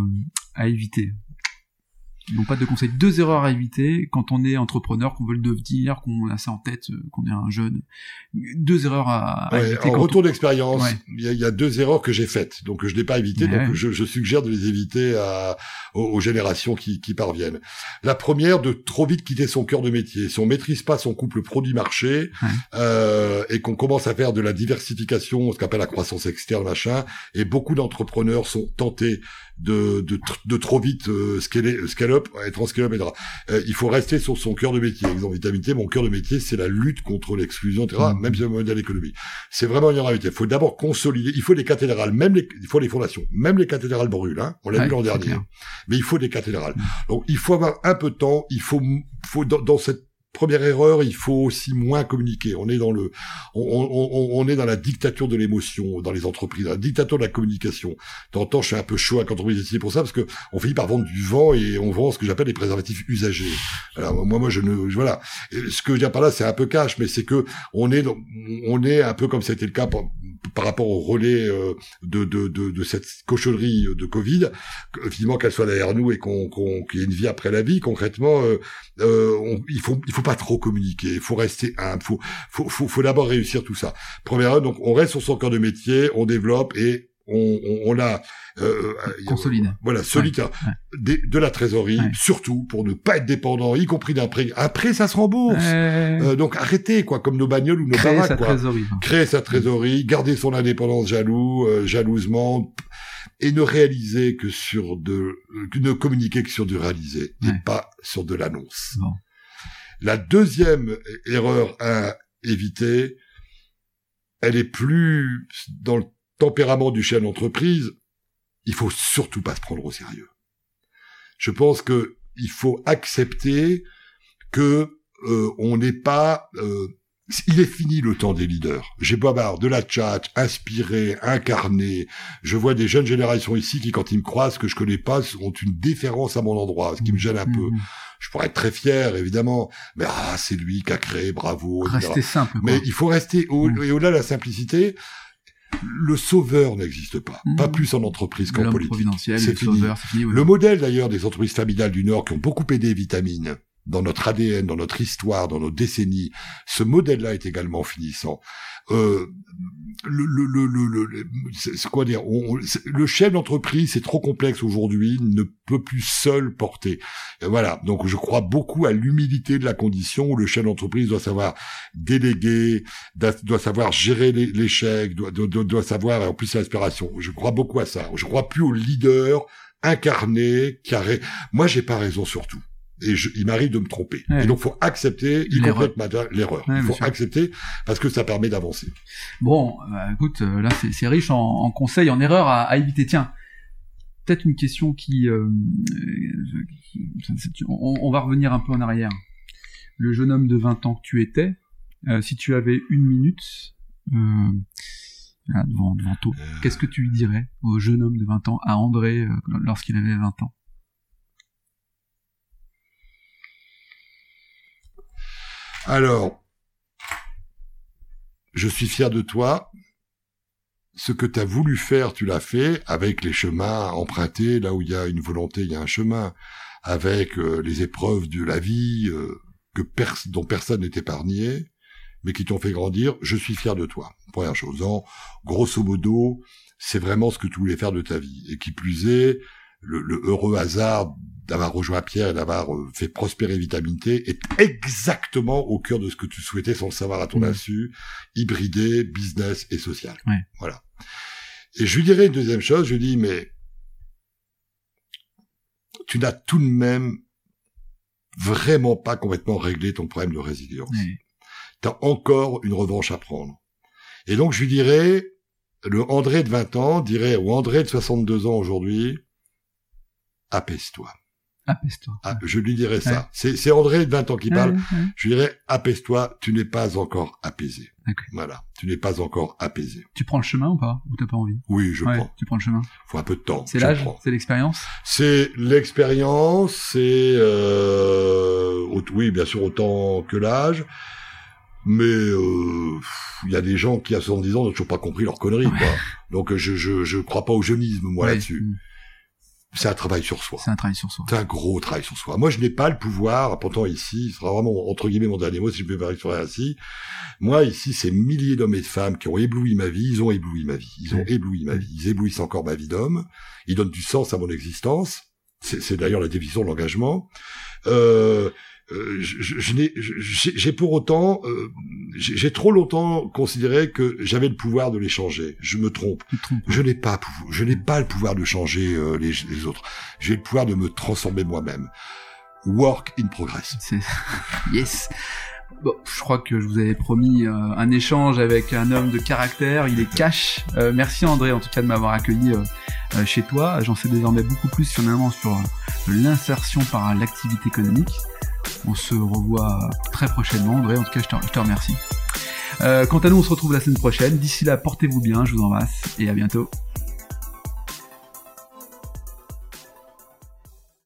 Speaker 2: à éviter non pas de conseils, deux erreurs à éviter quand on est entrepreneur, qu'on veut le devenir, qu'on a ça en tête, euh, qu'on est un jeune. Deux erreurs à, éviter.
Speaker 1: En retour d'expérience, il y, a deux erreurs que j'ai faites, donc je n'ai pas évité, donc je, je, suggère de les éviter à, aux, générations qui, qui, parviennent. La première, de trop vite quitter son cœur de métier. Si on maîtrise pas son couple produit-marché euh, et qu'on commence à faire de la diversification, ce qu'on appelle la croissance externe, machin, et beaucoup d'entrepreneurs sont tentés de, de, de trop vite euh, scaler, scale-up, être en scale-up, etc. Euh, il faut rester sur son cœur de métier. Exemple, vitamité, mon cœur de métier, c'est la lutte contre l'exclusion, etc., mmh. même si c'est un modèle économique. C'est vraiment une réalité. Il faut d'abord consolider, il faut des cathédrales, même les, il faut les fondations, même les cathédrales brûlent, hein, on l'a vu l'an dernier. Mais il faut des cathédrales. Mmh. Donc, il faut avoir un peu de temps, il faut, faut dans, dans cette première erreur, il faut aussi moins communiquer. On est dans le, on, on, on est dans la dictature de l'émotion dans les entreprises, la dictature de la communication. T'entends, je suis un peu chaud avec l'entreprise pour ça parce que on finit par vendre du vent et on vend ce que j'appelle des préservatifs usagés. Alors moi, moi, je ne, voilà. Ce que je veux dire par là, c'est un peu cash, mais c'est que on est, on est un peu comme c'était le cas par, rapport au relais euh, de, de, de, de, cette cochonnerie de Covid, finalement qu'elle soit derrière nous et qu'on qu'il y ait une vie après la vie. Concrètement, euh, euh, il faut il faut pas trop communiquer, il faut rester humble, faut faut faut, faut d'abord réussir tout ça. Première donc on reste sur son cœur de métier, on développe et on, on, a
Speaker 2: euh, consolide.
Speaker 1: Voilà, solide de, la trésorerie, surtout pour ne pas être dépendant, y compris d'un prêt. Prêt, ça se rembourse. donc arrêtez quoi, comme nos bagnoles ou nos Créer baraques. Sa Trésorerie. Créer sa trésorerie, garder son indépendance jaloux, jalousement et ne réaliser que sur de, ne communiquer que sur du réalisé et pas sur de l'annonce. La deuxième erreur à éviter, elle est plus dans le tempérament du chef d'entreprise. Il faut surtout pas se prendre au sérieux. Je pense que il faut accepter que euh, on n'est pas euh, il est fini le temps des leaders. J'ai pas marre de la chat, inspiré, incarné. Je vois des jeunes générations ici qui, quand ils me croisent, que je connais pas, ont une déférence à mon endroit, ce qui me gêne un peu. Mmh. Je pourrais être très fier, évidemment, mais ah, c'est lui qui a créé, bravo.
Speaker 2: Rester simple.
Speaker 1: Mais il faut rester au, mmh. et au-delà de la simplicité. Le sauveur n'existe pas, mmh. pas plus en entreprise qu'en politique. C'est fini. Le modèle d'ailleurs des entreprises familiales du Nord qui ont beaucoup aidé Vitamine, dans notre ADN, dans notre histoire, dans nos décennies. Ce modèle-là est également finissant. Euh, le, le, le, le, c'est quoi dire Le chef d'entreprise, c'est trop complexe aujourd'hui, ne peut plus seul porter. Et voilà. Donc, je crois beaucoup à l'humilité de la condition où le chef d'entreprise doit savoir déléguer, doit, savoir gérer l'échec, doit, savoir en plus l'inspiration. Je crois beaucoup à ça. Je crois plus au leader incarné, carré. Moi, j'ai pas raison sur tout et je, il m'arrive de me tromper. Et donc, faut accepter, y compris l'erreur. il faut accepter parce que ça permet d'avancer.
Speaker 2: Bon, bah, écoute, euh, là, c'est riche en, en, conseils, en erreurs à, à éviter. Tiens, peut-être une question qui, euh, on, on, va revenir un peu en arrière. Le jeune homme de 20 ans que tu étais, euh, si tu avais une minute euh, devant, devant toi, qu'est-ce que tu lui dirais au jeune homme de 20 ans, à André, lorsqu'il avait 20 ans?
Speaker 1: Alors, je suis fier de toi. Ce que tu as voulu faire, tu l'as fait avec les chemins empruntés, là où il y a une volonté, il y a un chemin, avec euh, les épreuves de la vie euh, que dont personne n'est épargné, mais qui t'ont fait grandir. Je suis fier de toi. Première chose. Grosso modo, c'est vraiment ce que tu voulais faire de ta vie. Et qui plus est, le, heureux hasard d'avoir rejoint Pierre et d'avoir euh, fait prospérer Vitamine T est exactement au cœur de ce que tu souhaitais sans le savoir à ton mmh. insu, hybridé, business et social. Voilà. Et je lui dirais une deuxième chose, je lui dis, mais tu n'as tout de même vraiment pas complètement réglé ton problème de résilience. Tu as encore une revanche à prendre. Et donc je lui dirais, le André de 20 ans dirait, ou André de 62 ans aujourd'hui, apaise-toi.
Speaker 2: Apaise-toi.
Speaker 1: Ah, je lui dirais ça. C'est André de 20 ans qui parle. Je lui dirais, apaise-toi, tu n'es pas encore apaisé. Voilà, tu n'es pas encore apaisé.
Speaker 2: Tu prends le chemin ou pas? Ou t'as pas envie?
Speaker 1: Oui, je prends.
Speaker 2: Tu prends le chemin.
Speaker 1: Faut un peu de temps.
Speaker 2: C'est l'âge? C'est l'expérience?
Speaker 1: C'est l'expérience, c'est... Euh, oui, bien sûr, autant que l'âge. Mais euh, il y a des gens qui, à 70 ans, n'ont toujours pas compris leur connerie. Quoi. Donc je, je, je crois pas au jeunisme, moi, là-dessus. Mm c'est un travail sur soi.
Speaker 2: C'est un travail sur soi.
Speaker 1: C'est un gros travail sur soi. Moi, je n'ai pas le pouvoir, pourtant ici, ce sera vraiment, entre guillemets, mon dernier mot, si je peux m'exprimer ainsi. Moi, ici, ces milliers d'hommes et de femmes qui ont ébloui ma vie, ils ont ébloui ma vie. Ils ont ébloui ma vie. Ils éblouissent encore ma vie d'homme. Ils donnent du sens à mon existence. C'est d'ailleurs la définition de l'engagement. Euh, euh, j'ai pour autant, euh, j'ai trop longtemps considéré que j'avais le pouvoir de les changer. Je me trompe. Je n'ai pas, je n'ai pas le pouvoir de changer euh, les, les, autres. J'ai le pouvoir de me transformer moi-même. Work in progress. <laughs>
Speaker 2: Yes. Bon, je crois que je vous avais promis un échange avec un homme de caractère. Il est cash. merci André, en tout cas, de m'avoir accueilli chez toi. J'en sais désormais beaucoup plus finalement sur l'insertion par l'activité économique. On se revoit très prochainement. André, en tout cas, je te, remercie. Euh, quant à nous, on se retrouve la semaine prochaine. D'ici là, portez-vous bien, je vous embrasse et à bientôt.